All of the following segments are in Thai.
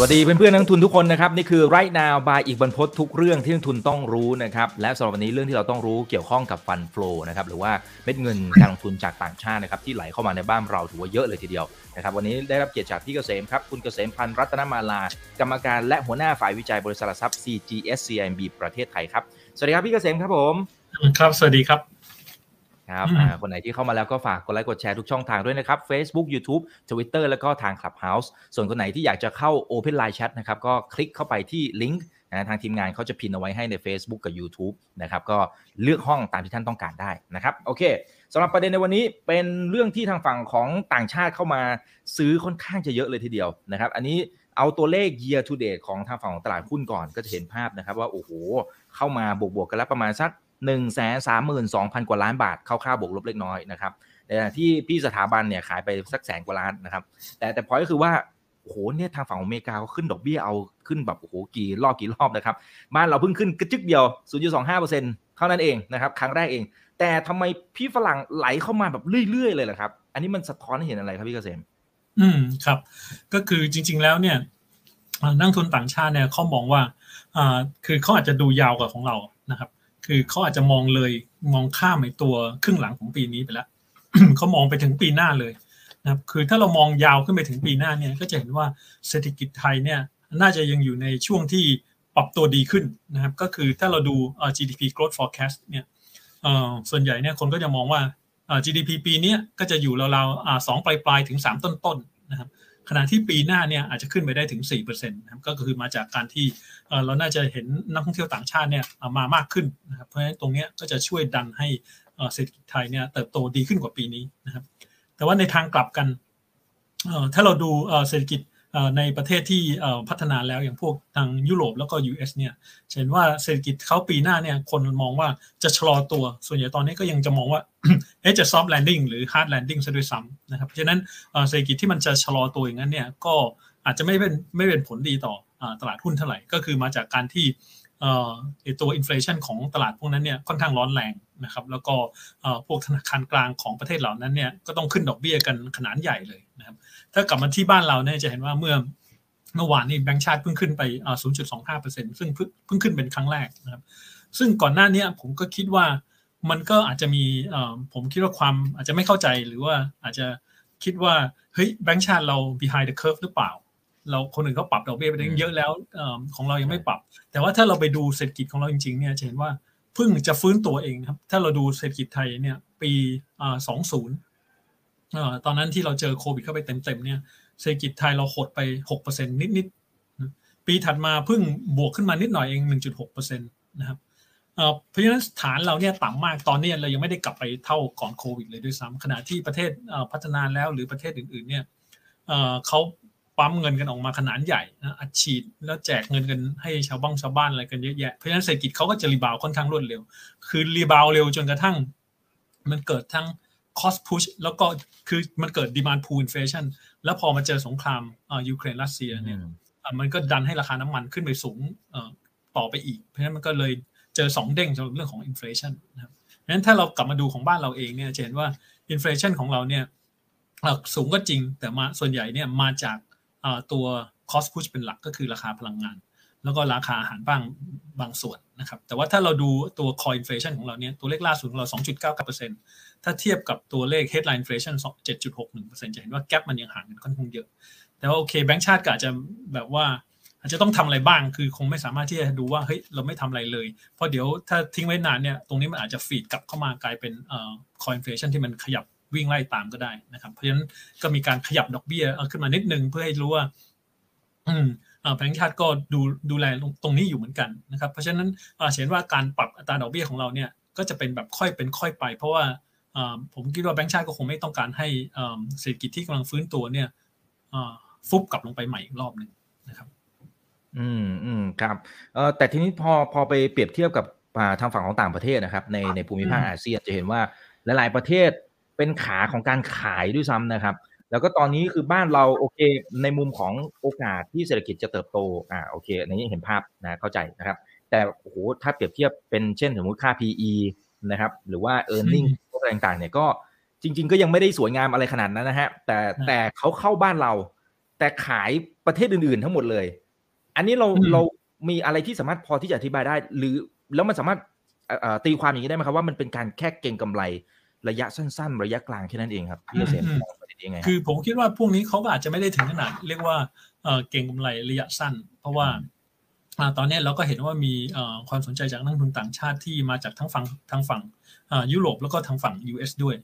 วัสดีเพื่อนๆนักทุนทุกคนนะครับนี่คือ right now by อีกบรรพททุกเรื่องที่นักทุนต้องรู้นะครับและสำหรับวันนี้เรื่องที่เราต้องรู้เกี่ยวข้องกับฟันฟลูนะครับหรือว่าเม็ดเงินการลงทุนจากต่างชาตินะครับที่ไหลเข้ามาในบ้านเราถือว่าเยอะเลยทีเดียวนะครับวันนี้ได้รับเกียรติจากพี่เกษมครับคุณเกษมพันธ์รัตนมาลา กรรมการและหัวหน้าฝ่ายวิจัยบริษัทหลักทรัพย์ CGS CIMB ประเทศไทยครับสวัสดีครับพี่เกษมครับผมครับสวัสดีครับ ครับอืมอ่าคนไหนที่เข้ามาแล้วก็ฝากกดไลค์กดแชร์ทุกช่องทางด้วยนะครับ Facebook YouTube Twitter แล้วก็ทาง Clubhouse ส่วนคนไหนที่อยากจะเข้า Open Line Chat นะครับก็คลิกเข้าไปที่ลิงก์นะทางทีมงานเขาจะพินเอาไว้ให้ใน Facebook กับ YouTube นะครับก็เลือกห้องตามที่ท่านต้องการได้นะครับโอเคสำหรับประเด็นในวันนี้เป็นเรื่องที่ทางฝั่งของต่างชาติเข้ามาซื้อค่อนข้างจะเยอะเลยทีเดียวนะครับอันนี้เอาตัวเลข year to date ของทางฝั่งของตลาดหุ้นก่อนก็จะเห็นภาพนะครับว่าโอ้โหเข้ามาบวกๆกันแล้วประมาณสัก 1 3 2 0 0 0 กว่าล้านบาทคร่าวๆบวกลบเล็กน้อยนะครับในขณะที่พี่สถาบันเนี่ยขายไปสักแสนกว่าล้านนะครับ แต่แต่พอยก็คือว่าโอ้โหเนี่ยทางฝั่งอเมริกาเขาขึ้นดอกเบี้ยเอาขึ้นแบบโอ้โหกี่รอบกี่รอบนะครับ บ้านเราเพิ่งขึ้นกระจึกเดียว 0.25%เท่านั้นเองนะครับครั้งแรกเอง แต่ทำไมพี่ฝรั่งไหลเข้ามาแบบเรื่อยๆเลยล่ะครับ อันนี้มันสะท้อนให้เห็นอะไรครับพี่เกษมอืมครับ ก็คือจริง ๆแล้วเนี่ยนักทุนต่างชาติเนี่ยเขามองว่าอ่าคือเขาอาจจะดูยาวกว่าของเรานะครับ คือเขาอาจจะมองเลยมองข้ามไอ้ตัวครึ่งหลังของปีนี้ไปแล้วเขามองไปถึงปีหน้าเลยนะครับคือถ้าเรามองยาวขึ้นไปถึงปีหน้าเนี่ยก็จะเห็นว่าเศรษฐกิจไทยเนี่ยน่าจะยังอยู่ในช่วงที่ปรับตัวดีขึ้นนะครับก็คือถ้าเราดูอ่อ GDP growth forecast เนี่ยอ่อส่วนใหญ่เนี่ยคนก็จะมองว่าอ่า GDP ปีนี้ก็จะอยู่ราวๆอ่าสองปลายๆถึง 3 ต้นๆนะครับ ขณะที่ปีหน้าเนี่ยอาจจะขึ้นไปได้ถึง4%นะครับก็คือมาจากการที่เราน่าจะเห็นนักท่องเที่ยวต่างชาติเนี่ยมามากขึ้นนะครับเพราะฉะนั้นตรงนี้ก็จะช่วยดันให้เศรษฐกิจไทยเนี่ยเติบโตดีขึ้นกว่าปีนี้นะครับแต่ว่าในทางกลับกันถ้าเราดูเศรษฐกิจ ในประเทศที่พัฒนาแล้วอย่างพวกทางยุโรปแล้วก็ US เนี่ยเห็นว่าเศรษฐกิจเขาปีหน้าเนี่ยคนมองว่าจะชะลอตัว ส่วนใหญ่ตอนนี้ก็ยังจะมองว่าเอ๊ะจะ soft landing หรือ hard landing ซะด้วยซ้ำนะครับเพราะฉะนั้นเศรษฐกิจที่มันจะชะลอตัวอย่างนั้นเนี่ยก็อาจจะไม่เป็นไม่เป็นผลดีต่ออตลาดหุ้นเท่าไหร่ก็คือมาจากการที่ ตัวอินฟลชันของตลาดพวกนั้นเนี่ยค่อนข้างร้อนแรงนะครับแล้วก็เอ่อพวกธนาคารกลางของประเทศเหล่านั้นเนี่ยก็ต้องขึ้นดอกเบี้ยกันขนาดใหญ่เลยนะครับถ้ากลับมาที่บ้านเราเนี่ยจะเห็นว่าเมื่อเมื่อวานนี้แบงก์ชาติเพิ่งขึ้นไปอ่า0.25%ซึ่งเพิ่งเพิ่งขึ้นเป็นครั้งแรกนะครับซึ่งก่อนหน้านี้ผมก็คิดว่ามันก็อาจจะมีเอ่อผมคิดว่าความอาจจะไม่เข้าใจหรือว่าอาจจะคิดว่าเฮ้ยแบงก์ชาติเรา behind the curve หรือเปล่า เราคนอื่นเขาปรับดอกเบี้ยไปได้เยอะแล้วเออของเรายังไม่ปรับ แต่ว่าถ้าเราไปดูเศรษฐกิจของเราจริงๆเนี่ยจะเห็นว่าเพิ่งจะฟื้นตัวเองครับ ถ้าเราดูเศรษฐกิจไทยเนี่ย ปีอ่า20เอ่อตอนนั้นที่เราเจอโควิดเข้าไปเต็มๆเนี่ยเศรษฐกิจไทยเราหดไป6%นิดๆนะปีถัดมาเพิ่งบวกขึ้นมานิดหน่อยเอง1.6%นะครับเอ่อเพราะฉะนั้นฐานเราเนี่ยต่ำมากตอนนี้เรายังไม่ได้กลับไปเท่าก่อนโควิดเลยด้วยซ้ำขณะที่ประเทศเอ่อพัฒนาแล้วหรือประเทศอื่นๆเนี่ยเอ่อเขา ปั๊มเงินกันออกมาขนาดใหญ่นะอัดฉีดแล้วแจกเงินกันให้ชาวบ้านชาวบ้านอะไรกันเยอะแยะเพราะฉะนั้นเศรษฐกิจเขาก็จะรีบาวด์ค่อนข้างรวดเร็ว คือ rebound เร็วจนกระทั่ง มันเกิดทั้ง cost push แล้วก็คือมันเกิด demand pull inflation แล้วพอมาเจอสงครามอ่ายูเครนรัสเซียเนี่ยอะมันก็ดันให้ราคาน้ำมันขึ้นไปสูงเอ่อต่อไปอีก เพราะฉะนั้นมันก็เลยเจอสองเด้งสำหรับเรื่องของ inflation นะครับเพราะฉะนั้นถ้าเรากลับมาดูของบ้านเราเองเนี่ยจะเห็นว่า inflation ของเราเนี่ยเอ่อสูงก็จริงแต่มาส่วนใหญ่เนี่ยมาจากอ่า ตัว cost push เป็นหลักก็คือราคาพลังงาน แล้วก็ราคาอาหารบ้างบางส่วนนะครับ แต่ว่าถ้าเราดูตัว core inflation ของเราเนี่ยตัวเลขล่าสุดของเรา 2.99%ถ้าเทียบกับตัวเลข headline inflation 7.61%จะเห็นว่า gap มันยังห่างกันค่อนข้างเยอะ แต่ว่าโอเคแบงก์ชาติก็อาจจะแบบว่าอาจจะต้องทำอะไรบ้าง คือคงไม่สามารถที่จะดูว่า เฮ้ย เราไม่ทำอะไรเลย เพราะเดี๋ยวถ้าทิ้งไว้นานเนี่ย ตรงนี้มันอาจจะฟีดกลับเข้ามากลายเป็นเอ่อ core inflation ที่มันขยับ วิ่งไล่ตามก็ได้นะครับ เพราะฉะนั้นก็มีการขยับดอกเบี้ยเอาขึ้นมานิดนึงเพื่อให้รู้ว่า อืมอ่าแบงก์ชาติก็ดูดูแลตรงนี้อยู่เหมือนกันนะครับ เพราะฉะนั้นอ่าเห็นว่าการปรับอัตราดอกเบี้ยของเราเนี่ยก็จะเป็นแบบค่อยเป็นค่อยไป เพราะว่าอ่าผมคิดว่าแบงก์ชาติก็คงไม่ต้องการให้อ่าเศรษฐกิจที่กำลังฟื้นตัวเนี่ยอ่าฟุบกลับลงไปใหม่อีกรอบหนึ่งนะครับ อืมอืมครับเออแต่ทีนี้พอพอไปเปรียบเทียบกับอ่าทางฝั่งของต่างประเทศนะครับ ในในภูมิภาคอืมอาเซียนจะเห็นว่าหลาย ๆ ประเทศ เป็นขาของการขายด้วยซ้ำนะครับ แล้วก็ตอนนี้คือบ้านเราโอเค ในมุมของโอกาสที่เศรษฐกิจจะเติบโตอ่าโอเคอันนี้เห็นภาพนะเข้าใจนะครับ แต่โอ้โหถ้าเปรียบเทียบเป็นเช่นสมมติค่า PE นะครับ หรือว่า e a r n i n g พวกอะไรต่างๆเนี่ยก็จริง ๆ ก็ยังไม่ได้สวยงามอะไรขนาดนั้นนะฮะแต่แต่เขาเข้าบ้านเรา แต่ขายประเทศอื่นๆทั้งหมดเลย อันนี้เราเรามีอะไรที่สามารถพอที่จะอธิบายได้ หรือแล้วมันสามารถตีความอย่างนี้ได้ไหมครับว่ามันเป็นการแค่เก่งกำไร ระยะสั้น ๆ ระยะกลางแค่นั้นเองครับพี่เกษมมองประเด็นยังไงคือผมคิดว่าพวกนี้เขาก็อาจจะไม่ได้ถึงขนาดเรียกว่าเก่งกำไรระยะสั้น เพราะว่าตอนนี้เราก็เห็นว่ามีความสนใจจากนักทุนต่างชาติที่มาจากทั้งฝั่งทางฝั่งยุโรปแล้วก็ทางฝั่ง US ด้วย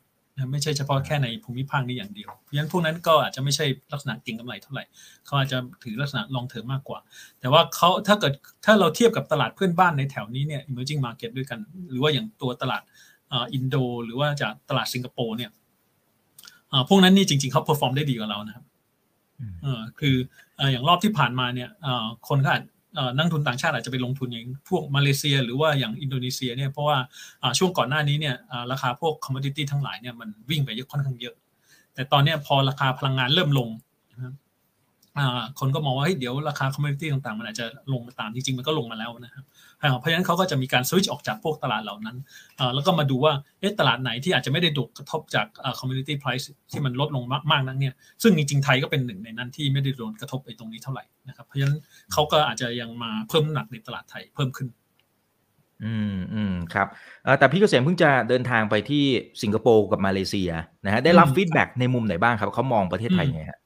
ไม่ใช่เฉพาะแค่ในภูมิภาคนี้อย่างเดียว เพราะฉะนั้นพวกนั้นก็อาจจะไม่ใช่ลักษณะเก่งกำไรเท่าไหร่เขาอาจจะถือลักษณะลองเทอมมากกว่า แต่ว่าเขาถ้าเกิดถ้าเราเทียบกับตลาดเพื่อนบ้านในแถวนี้เนี่ย emerging market ด้วยกัน หรือว่าอย่างตัวตลาด อินโดหรือว่าจากตลาดสิงคโปร์เนี่ยพวกนั้นนี่จริงๆเขา perform ได้ดีกว่าเรานะครับคืออย่างรอบที่ผ่านมาเนี่ยคนก็อาจนักทุนต่างชาติอาจจะไปลงทุนอย่างพวกมาเลเซีย หรือว่าอย่างอินโดนีเซียเนี่ยเพราะว่าช่วงก่อนหน้านี้เนี่ยราคาพวก commodity ทั้งหลายเนี่ยมันวิ่งไปเยอะค่อนข้างเยอะ แต่ตอนนี้พอราคาพลังงานเริ่มลง คนก็มองว่าเดี๋ยวราคา commodity ต่างๆ มันอาจจะลงมาตามจริงๆ มันก็ลงมาแล้วนะครับเพราะฉะนั้นเขาก็จะมีการสวิตช์ออกจากพวกตลาดเหล่านั้น แล้วก็มาดูว่าตลาดไหนที่อาจจะไม่ได้ถูกกระทบจาก commodity price ที่มันลดลงมากๆนั้นเนี่ยซึ่งจริงๆไทยก็เป็นหนึ่งในนั้นที่ไม่ได้โดนกระทบไปตรงนี้เท่าไหร่นะครับเพราะฉะนั้นเขาก็อาจจะยังมาเพิ่มน้ำหนักในตลาดไทยเพิ่มขึ้น อืมอืมครับแต่พี่เกษมเพิ่งจะเดินทางไปที่สิงคโปร์กับมาเลเซียนะฮะได้รับ feedback ในมุมไหนบ้างครับเขามองประเทศไทยไงฮะ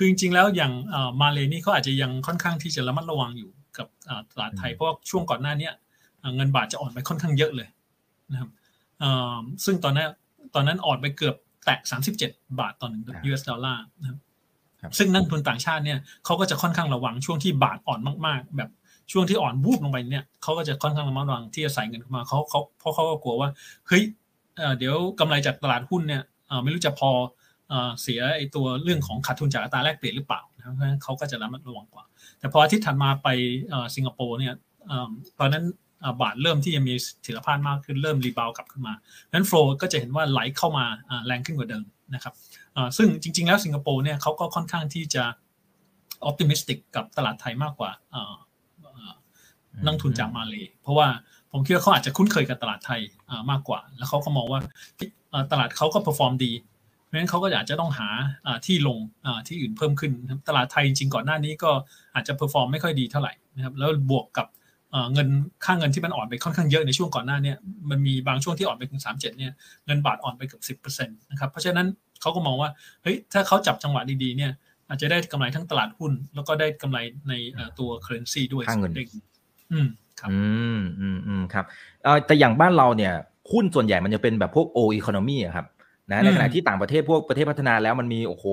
คือจริงๆแล้วอย่างมาเลนี่เขาอาจจะยังค่อนข้างที่จะระมัดระวังอยู่กับตลาดไทยเพราะช่วงก่อนหน้านี้เงินบาทจะอ่อนไปค่อนข้างเยอะเลยนะครับซึ่งตอนนั้นตอนนั้นอ่อนไปเกือบแตะ 37 บาทต่อหนึ่ง US ดอลลาร์นะครับซึ่งนักทุนต่างชาติเนี่ยเขาก็จะค่อนข้างระวังช่วงที่บาทอ่อนมากๆ แบบช่วงที่อ่อนวูบลงไปเนี่ยเขาก็จะค่อนข้างระมัดระวังที่จะใส่เงินเข้ามาเขาเขาเพราะเขาก็กลัวว่าเฮ้ยเดี๋ยวกำไรจากตลาดหุ้นเนี่ยไม่รู้จะพอ เสียไอตัวเรื่องของขาดทุนจากอัตราแลกเปลี่ยนหรือเปล่าเพราะฉะนั้นเขาก็จะระมัดระวังกว่า แต่พออาทิตย์ถัดมาไปสิงคโปร์เนี่ยตอนนั้นบาทเริ่มที่จะมีเสถียรภาพมากขึ้นเริ่ม rebound กลับขึ้นมาดังนั้น flow ก็จะเห็นว่าไหลเข้ามาแรงขึ้นกว่าเดิมนะครับซึ่งจริง ๆ แล้วสิงคโปร์เนี่ยเขาก็ค่อนข้างที่จะ optimistic กับตลาดไทยมากกว่านักทุนจากมาเลยเพราะว่าผมคิดว่าเขาอาจจะคุ้นเคยกับตลาดไทยมากกว่า แล้วเขาก็มองว่าตลาดเขาก็ perform ดี เพราะฉะนั้นเขาก็อยากจะต้องหาที่ลงที่อื่นเพิ่มขึ้น ตลาดไทยจริงๆก่อนหน้านี้ก็อาจจะ perform ไม่ค่อยดีเท่าไหร่นะครับแล้วบวกกับเงินค่าเงินที่มันอ่อนไปค่อนข้างเยอะในช่วงก่อนหน้านี้มันมีบางช่วงที่อ่อนไปถึงสามเจ็ดเนี่ยเงินบาทอ่อนไปเกือบสิบเปอร์เซ็นต์นะครับเพราะฉะนั้นเขาก็มองว่าเฮ้ยถ้าเขาจับจังหวะดีๆเนี่ยอาจจะได้กำไรทั้งตลาดหุ้น แล้วก็ได้กำไรในตัว currency ด้วยค่าเงินอืมครับอืมอืมอืมครับแต่อย่างบ้านเราเนี่ยหุ้นส่วนใหญ่มันจะเป็นแบบพวก old economy ครับ นะในขณะที่ต่างประเทศพวกประเทศพัฒนาแล้วมันมีโอ้โห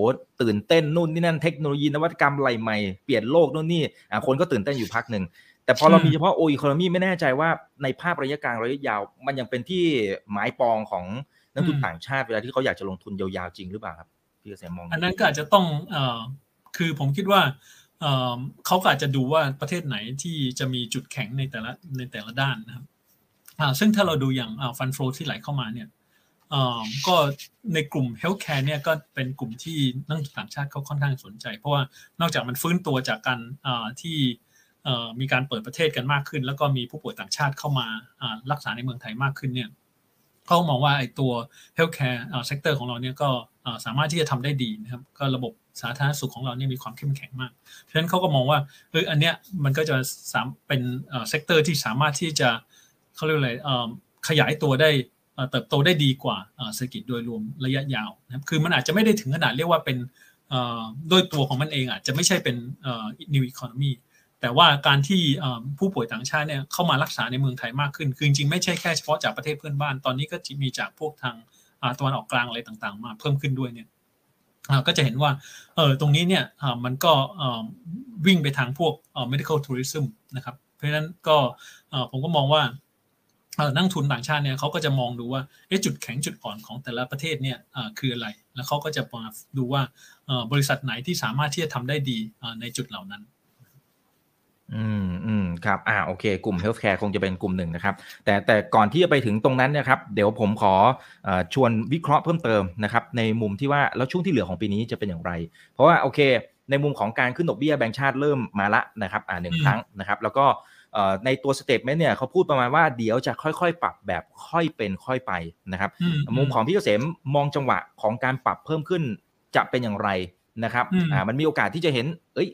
ตื่นเต้นนู่นนี่นั่นเทคโนโลยีนวัตกรรมอะไรใหม่เปลี่ยนโลกนู่นนี่อ่าคนก็ตื่นเต้นอยู่พักหนึ่งแต่พอเรามีเฉพาะ old economy ไม่แน่ใจว่าในภาพระยะกลางระยะยาว มันยังเป็นที่หมายปองของนักทุนต่างชาติเวลาที่เขาอยากจะลงทุนยาวๆจริงหรือเปล่าครับพี่เกษมมอง อันนั้นก็อาจจะต้องเอ่อคือผมคิดว่าเอ่อเขาก็อาจจะดูว่าประเทศไหนที่จะมีจุดแข็งในแต่ละในแต่ละด้านนะครับอ่าซึ่งถ้าเราดูอย่างฟันโฟที่ไหลเข้ามาเนี่ย ก็ในกลุ่มเฮลท์แคร์เนี่ยก็เป็นกลุ่มที่นักต่างชาติเขาค่อนข้างสนใจ เพราะว่านอกจากมันฟื้นตัวจากการที่มีการเปิดประเทศกันมากขึ้น แล้วก็มีผู้ป่วยต่างชาติเข้ามารักษาในเมืองไทยมากขึ้นเนี่ยเขามองว่าไอ้ตัว healthcare sector ของเราเนี่ยก็สามารถที่จะทำได้ดีนะครับก็ระบบสาธารณสุขของเราเนี่ยมีความเข้มแข็งมากเพราะฉะนั้นเขาก็มองว่าเอออันเนี้ยมันก็จะเป็น sector ที่สามารถที่จะเขาเรียกอะไรขยายตัวได้ เติบโตได้ดีกว่าเศรษฐกิจโดยรวมระยะยาวนะครับคือมันอาจจะไม่ได้ถึงขนาดเรียกว่าเป็นด้วยตัวของมันเองอาจจะไม่ใช่เป็น new economy แต่ว่าการที่ผู้ป่วยต่างชาติเนี่ยเข้ามารักษาในเมืองไทยมากขึ้น คือจริงๆไม่ใช่แค่เฉพาะจากประเทศเพื่อนบ้าน ตอนนี้ก็มีจากพวกทางตะวันออกกลางอะไรต่างๆ มาเพิ่มขึ้นด้วยเนี่ยก็จะเห็นว่าเออตรงนี้เนี่ยมันก็วิ่งไปทางพวก medical tourism นะครับ เพราะฉะนั้นก็ผมก็มองว่า นักทุนต่างชาติเนี่ยเขาก็จะมองดูว่าจุดแข็งจุดอ่อนของแต่ละประเทศเนี่ยคืออะไร แล้วเขาก็จะมาดูว่าบริษัทไหนที่สามารถที่จะทำได้ดีในจุดเหล่านั้น อืมอืมครับอ่าโอเค กลุ่ม healthcare คงจะเป็นกลุ่มหนึ่งนะครับ แต่แต่ก่อนที่จะไปถึงตรงนั้นนะครับ เดี๋ยวผมขออชวนวิเคราะห์เพิ่มเติมนะครับ ในมุมที่ว่าแล้วช่วงที่เหลือของปีนี้จะเป็นอย่างไร เพราะว่าโอเค ในมุมของการขึ้นดอกเบี้ยแบงก์ชาติเริ่มมาละนะครับ อ่าหนึ่งครั้งนะครับ แล้วก็ ในตัว statement เนี่ยเขาพูดประมาณว่าเดี๋ยวจะค่อยๆ ปรับแบบค่อยเป็นค่อยไปนะครับมุมของพี่เกษมมองจังหวะของการปรับเพิ่มขึ้นจะเป็นอย่างไรนะครับอ่ามันมีโอกาสที่จะเห็นเอ้ย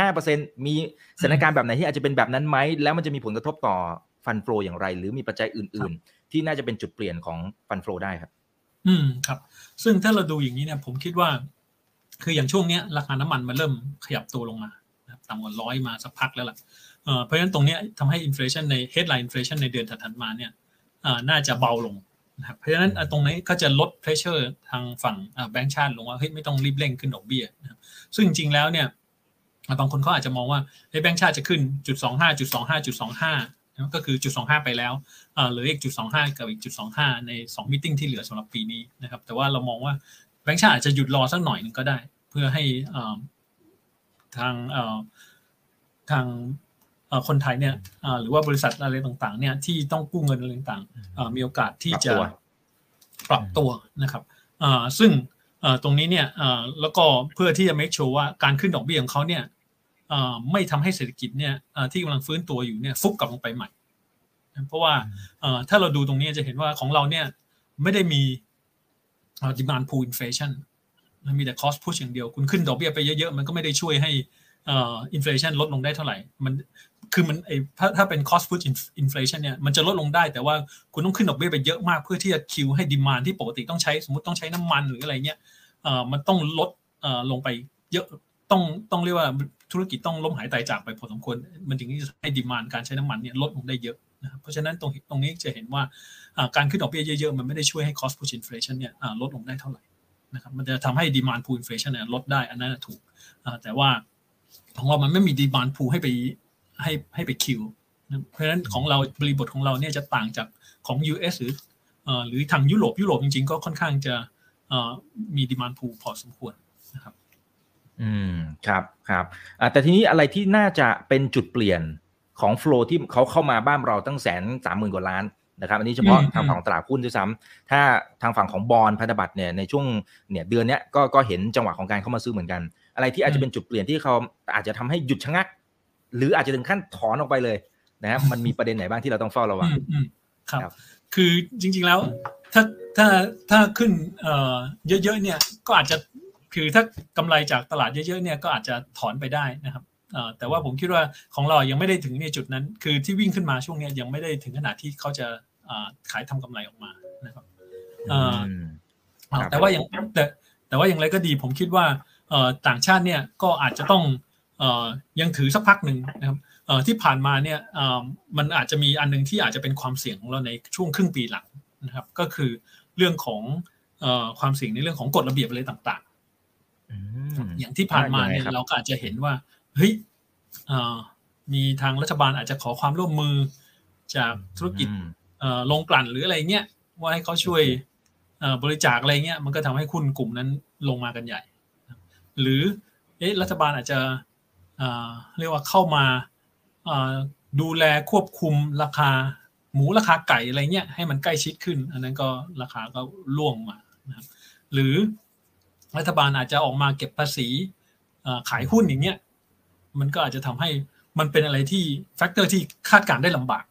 0.5%มีสถานการณ์แบบไหนที่อาจจะเป็นแบบนั้นไหม แล้วมันจะมีผลกระทบต่อฟันโฟอย่างไร หรือมีปัจจัยอื่น ๆ ที่น่าจะเป็นจุดเปลี่ยนของฟันโฟได้ครับ อืมครับ ซึ่งถ้าเราดูอย่างนี้เนี่ยผมคิดว่า คืออย่างช่วงเนี้ยราคาน้ำมันมันเริ่มขยับตัวลงมาต่ำกว่าร้อยมาสักพักแล้วล่ะ เพราะฉะนั้นตรงนี้ทำให้อินฟลชันใน headline inflation ในเดือนถัดมาเนี่ยน่าจะเบาลงนะครับเพราะฉะนั้นตรงนี้ก็จะลด pressure ทางฝั่งแบงก์ชาติลงว่าเฮ้ยไม่ต้องรีบเร่งขึ้นดอกเบี้ยนะครับซึ่งจริงๆแล้วเนี่ยบางคนเขาอาจจะมองว่าเฮ้ยแบงก์ชาติจะขึ้นจุดสองห้าจุดสองห้าจุดสองห้าก็คือจุดสองห้าไปแล้วเหลืออีกจุดสองห้ากับอีกจุดสองห้าในสองมิ팅ที่เหลือสำหรับปีนี้นะครับแต่ว่าเรามองว่าแบงก์ชาติอาจจะหยุดรอสักหน่อยนึงก็ได้ เพื่อให้ทางทาง คนไทยเนี่ยหรือว่าบริษัทอะไรต่างๆ เนี่ยที่ต้องกู้เงินอะไรต่างๆมีโอกาสที่จะปรับตัวนะครับซึ่งตรงนี้เนี่ยแล้วก็เพื่อที่จะ make sure ว่าการขึ้นดอกเบี้ยของเขาเนี่ยไม่ทำให้เศรษฐกิจเนี่ยที่กำลังฟื้นตัวอยู่เนี่ยฟุบกลับลงไปใหม่ เพราะว่าถ้าเราดูตรงนี้จะเห็นว่าของเราเนี่ยไม่ได้มี demand pull inflation มันมีแต่ cost push อย่างเดียว คุณขึ้นดอกเบี้ยไปเยอะๆ มันก็ไม่ได้ช่วยให้ อินฟลชันลดลงได้เท่าไหร่ มันคือมันไอถ้าถ้าเป็น cost push inflation เนี่ยมันจะลดลงได้แต่ว่าคุณต้องขึ้นดอกเบี้ยไปเยอะมากเพื่อที่จะคิวให้ดีมานที่ปกติต้องใช้สมมติต้องใช้น้ำมันหรืออะไรเงี้ยเอ่อมันต้องลดเอ่อลงไปเยอะต้องต้องเรียกว่าธุรกิจต้องล้มหายตายจากไปพอสมควรมันถึงจะให้ดีมานการใช้น้ำมันเนี่ยลดลงได้เยอะนะครับเพราะฉะนั้นตรงตรงนี้จะเห็นว่าการขึ้นดอกเบี้ยเยอะๆมันไม่ได้ช่วยให้ cost push inflation เนี่ยลดลงได้เท่าไหร่นะครับมันจะทำให้ demand pull inflation เนี่ยลดได้อันนั้นถูกแต่ว่า ของเรามันไม่มี demand pull ให้ไปให้ให้ไป kill เพราะฉะนั้นของเราบริบทของเราเนี่ยจะต่างจากของ US หรือหรือทางยุโรปยุโรปจริงๆ ก็ค่อนข้างจะมี demand pull พอสมควรนะครับอืมครับครับแต่ทีนี้อะไรที่น่าจะเป็นจุดเปลี่ยนของ flow ที่เขาเข้ามาบ้านเราตั้งแสนสามหมื่นกว่าล้านนะครับอันนี้เฉพาะทางฝั่งตลาดหุ้นด้วยซ้ำถ้าทางฝั่งของบอลพันธบัตรเนี่ยในช่วงเนี่ยเดือนนี้ก็ก็เห็นจังหวะของการเข้ามาซื้อเหมือนกัน อะไรที่อาจจะเป็นจุดเปลี่ยนที่เขาอาจจะทำให้หยุดชะงัก หรืออาจจะถึงขั้นถอนออกไปเลยนะครับมันมีประเด็นไหนบ้างที่เราต้องเฝ้าระวังครับ คือจริง ๆแล้ว ถ้าถ้าถ้าขึ้นเอ่อเยอะๆเนี่ยก็อาจจะคือถ้ากำไรจากตลาดเยอะๆเนี่ยก็อาจจะถอนไปได้นะครับแต่ว่าผมคิดว่าของเรายังไม่ได้ถึงในจุดนั้น คือที่วิ่งขึ้นมาช่วงนี้ยังไม่ได้ถึงขนาดที่เขาจะขายทำกำไรออกมานะครับแต่ว่ายังแต่แต่ว่าอย่างไรก็ดีผมคิดว่า ต่างชาติเนี่ยก็อาจจะต้องยังถือสักพักหนึ่งนะครับที่ผ่านมาเนี่ยมันอาจจะมีอันนึงที่อาจจะเป็นความเสี่ยงของเราในช่วงครึ่งปีหลังนะครับ ก็คือเรื่องของความเสี่ยงในเรื่องของกฎระเบียบอะไรต่างๆอย่างที่ผ่านมาเนี่ยเราก็อาจจะเห็นว่าเฮ้ยมีทางรัฐบาลอาจจะขอความร่วมมือจากธุรกิจลงกลั่นหรืออะไรเงี้ยว่าให้เขาช่วยบริจาคอะไรเงี้ยมันก็ทำให้คุณกลุ่มนั้นลงมากันใหญ่ หรือเอ๊ะรัฐบาลอาจจะเรียกว่าเข้ามาดูแลควบคุมราคาหมูราคาไก่อะไรเงี้ยให้มันใกล้ชิดขึ้น อันนั้นก็ราคาก็ร่วงมานะครับหรือรัฐบาลอาจจะออกมาเก็บภาษีขายหุ้นอย่างเงี้ยมันก็อาจจะทำให้มันเป็นอะไรที่ factor ที่คาดการณ์ได้ลำบาก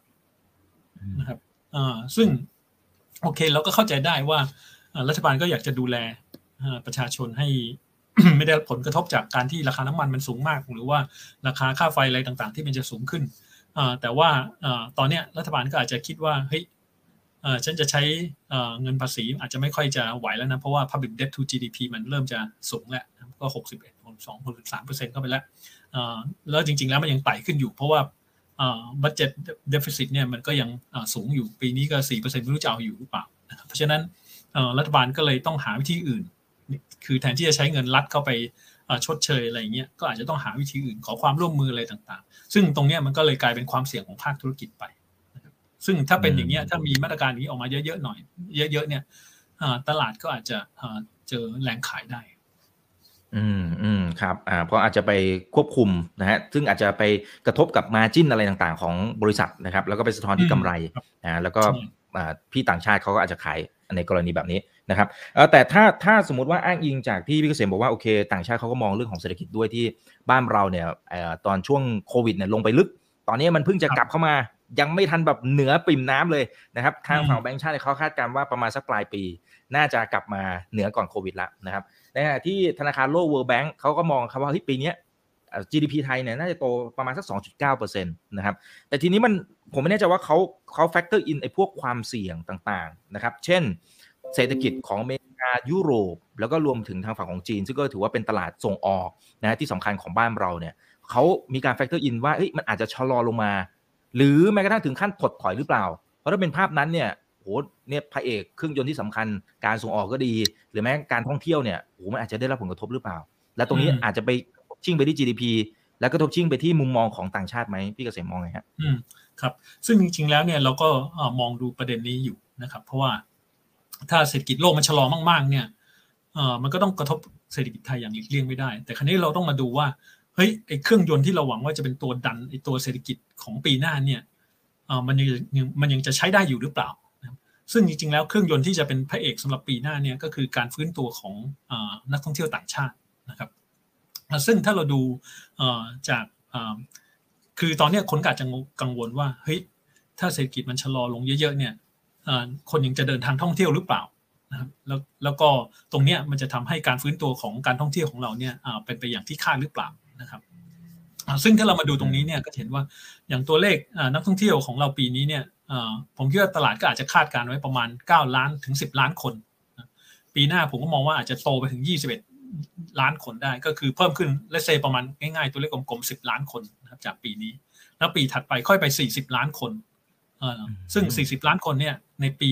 นะครับซึ่งโอเคเราก็เข้าใจได้ว่ารัฐบาลก็อยากจะดูแลประชาชนให้ ไม่ได้ผลกระทบจากการที่ราคาน้ำมันมันสูงมาก หรือว่าราคาค่าไฟอะไรต่างๆ ที่มันจะสูงขึ้นแต่ว่าตอนนี้รัฐบาลก็อาจจะคิดว่าเฮ้ยฉันจะใช้เงินภาษีอาจจะไม่ค่อยจะไหวแล้วนะ เพราะว่า public debt to GDP มันเริ่มจะสูงแล้วก็ 61 2 3เปอร์เซ็นต์เข้าไปแล้วแล้วจริง ๆ แล้วมันยังไต่ขึ้นอยู่ เพราะว่าบัตเจ็ตเดฟ i ซิตเนี่ยมันก็ยังสูงอยู่ปีนี้ก็ 4%ไม่รู้จะเอาอยู่หรือเปล่า เพราะฉะนั้นรัฐบาลก็เลยต้องหาวิธีอื่น คือแทนที่จะใช้เงินรัดเข้าไปชดเชยอะไรเงี้ยก็อาจจะต้องหาวิธีอื่นขอความร่วมมืออะไรต่างๆ ซึ่งตรงเนี้ยมันก็เลยกลายเป็นความเสี่ยงของภาคธุรกิจไป ซึ่งถ้าเป็นอย่างเงี้ยถ้ามีมาตรการนี้ออกมาเยอะๆหน่อย เยอะๆเนี่ยตลาดก็อาจจะเจอแรงขายได้ อืมอืมครับอ่าเพราะอาจจะไปควบคุมนะฮะซึ่งอาจจะไปกระทบกับมาจิ้นอะไรต่างๆ ของบริษัทนะครับ แล้วก็ไปสะท้อนที่กำไรอ่าแล้วก็พี่ต่างชาติเขาก็อาจจะขายในกรณีแบบนี้ นะครับแต่ถ้าถ้าสมมติว่าอ้างอิงจากที่พี่เกษมบอกว่าโอเค ต่างชาติเขาก็มองเรื่องของเศรษฐกิจด้วยที่บ้านเราเนี่ยตอนช่วงโควิดเนี่ยลงไปลึก ตอนนี้มันเพิ่งจะกลับเข้ามายังไม่ทันแบบเหนือปิ่มน้ำเลยนะครับทางฝั่งแบงก์ชาติเขาคาดการณ์ว่าประมาณสักปลายปี น่าจะกลับมาเหนือก่อนโควิดแล้วนะครับในขณะที่ธนาคารโลก World Bank เขาก็มองครับว่าที่ปีนี้ GDP ไทยเนี่ยน่าจะโตประมาณสัก 2.9%นะครับ แต่ทีนี้มันผมไม่แน่ใจว่าเขาเขา factor in ไอ้พวกความเสี่ยงต่างๆนะครับ เช่น เศรษฐกิจของอเมริกายุโรป แล้วก็รวมถึงทางฝั่งของจีน ซึ่งก็ถือว่าเป็นตลาดส่งออกนะที่สำคัญของบ้านเราเนี่ยเขามีการ factor in ว่ามันอาจจะชะลอลงมา หรือแม้กระทั่งถึงขั้นถดถอยหรือเปล่า เพราะถ้าเป็นภาพนั้นเนี่ยโหเนี่ยพระเอกเครื่องยนต์ที่สำคัญการส่งออกก็ดี หรือแม้การท่องเที่ยวเนี่ยโหมันอาจจะได้รับผลกระทบหรือเปล่า และตรงนี้อาจจะไปชิ่งไปที่ GDP แล้วก็ทบชิ่งไปที่มุมมองของต่างชาติไหมพี่เกษมมองไงฮะอืมครับ ซึ่งจริงๆแล้วเนี่ยเราก็มองดูประเด็นนี้อยู่นะครับ เพราะว่า ถ้าเศรษฐกิจโลกมันชะลอมากๆ เนี่ยเออมันก็ต้องกระทบเศรษฐกิจไทยอย่างหลีกเลี่ยงไม่ได้ แต่ครั้นี้เราต้องมาดูว่าเฮ้ยไอ้เครื่องยนต์ที่เราหวังว่าจะเป็นตัวดันไอ้ตัวเศรษฐกิจของปีหน้าเนี่ยเออมันยังมันยังจะใช้ได้อยู่หรือเปล่า ซึ่งจริงๆแล้วเครื่องยนต์ที่จะเป็นพระเอกสำหรับปีหน้าเนี่ยก็คือการฟื้นตัวของนักท่องเที่ยวต่างชาตินะครับซึ่งถ้าเราดูจากคือตอนนี้คนอาจจะกังวลว่าเฮ้ยถ้าเศรษฐกิจมันชะลอลงเยอะๆเนี่ย คนยังจะเดินทางท่องเที่ยวหรือเปล่านะครับแล้วแล้วก็ตรงเนี้ยมันจะทำให้การฟื้นตัวของการท่องเที่ยวของเราเนี่ยเป็นไปอย่างที่คาดหรือเปล่านะครับซึ่งถ้าเรามาดูตรงนี้เนี่ยก็เห็นว่าอย่างตัวเลขนักท่องเที่ยวของเราปีนี้เนี่ยผมคิดว่าตลาดก็อาจจะคาดการไว้ประมาณ 9 ล้านถึง 10 ล้านคน ปีหน้าผมก็มองว่าอาจจะโตไปถึง 21 ล้านคนได้ ก็คือเพิ่มขึ้นและเซประมาณง่ายๆตัวเลขกลมๆ10 ล้านคนนะครับจากปีนี้ แล้วปีถัดไปค่อยไป 40 ล้านคนซึ่ง 40 ล้านคนเนี่ย ในปี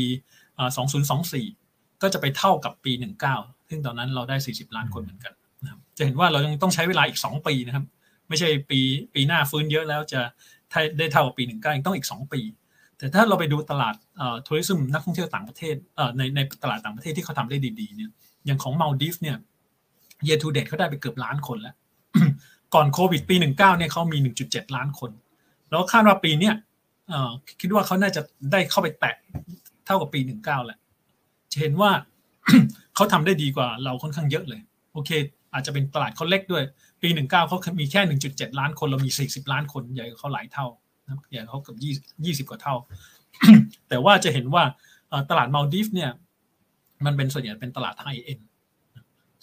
2024 ก็จะไปเท่ากับปี 19 ซึ่งตอนนั้นเราได้ 40 ล้านคนเหมือนกันจะเห็นว่าเรายังต้องใช้เวลาอีก 2 ปีนะครับ ไม่ใช่ปีปีหน้าฟื้นเยอะแล้วจะได้เท่ากับปี 19ยังต้องอีก 2 ปี แต่ถ้าเราไปดูตลาดทัวริซึมนักท่องเที่ยวต่างประเทศในในตลาดต่างประเทศที่เขาทำได้ดีๆเนี่ยอย่างของมาลดิฟเนี่ยเยทูเดตเขาได้ไปเกือบล้านคนแล้ว ก่อนโควิดปีหนึ่งเนี่ยเขามีหนึ่งจุดเจ็ดล้านคน แล้วคาดว่าปีเนี้ยคิดว่าเขาน่าจะได้เข้าไปแตะ ท่ากับปีหนึ่งเก้าแหละจะเห็นว่าเขาทำได้ดีกว่าเราค่อนข้างเยอะเลย โอเค อาจจะเป็นตลาดเขาเล็กด้วย ปีหนึ่งเก้าเขามีแค่หนึ่งจุดเจ็ดล้านคนเรามีสี่สิบล้านคนใหญ่กว่าเขาหลายเท่าอย่างเขาเกือบยี่ยี่สิบกว่าเท่า แต่ว่าจะเห็นว่าตลาดมาลดิฟเนี่ย มันเป็นส่วนใหญ่เป็นตลาดไฮเอ็น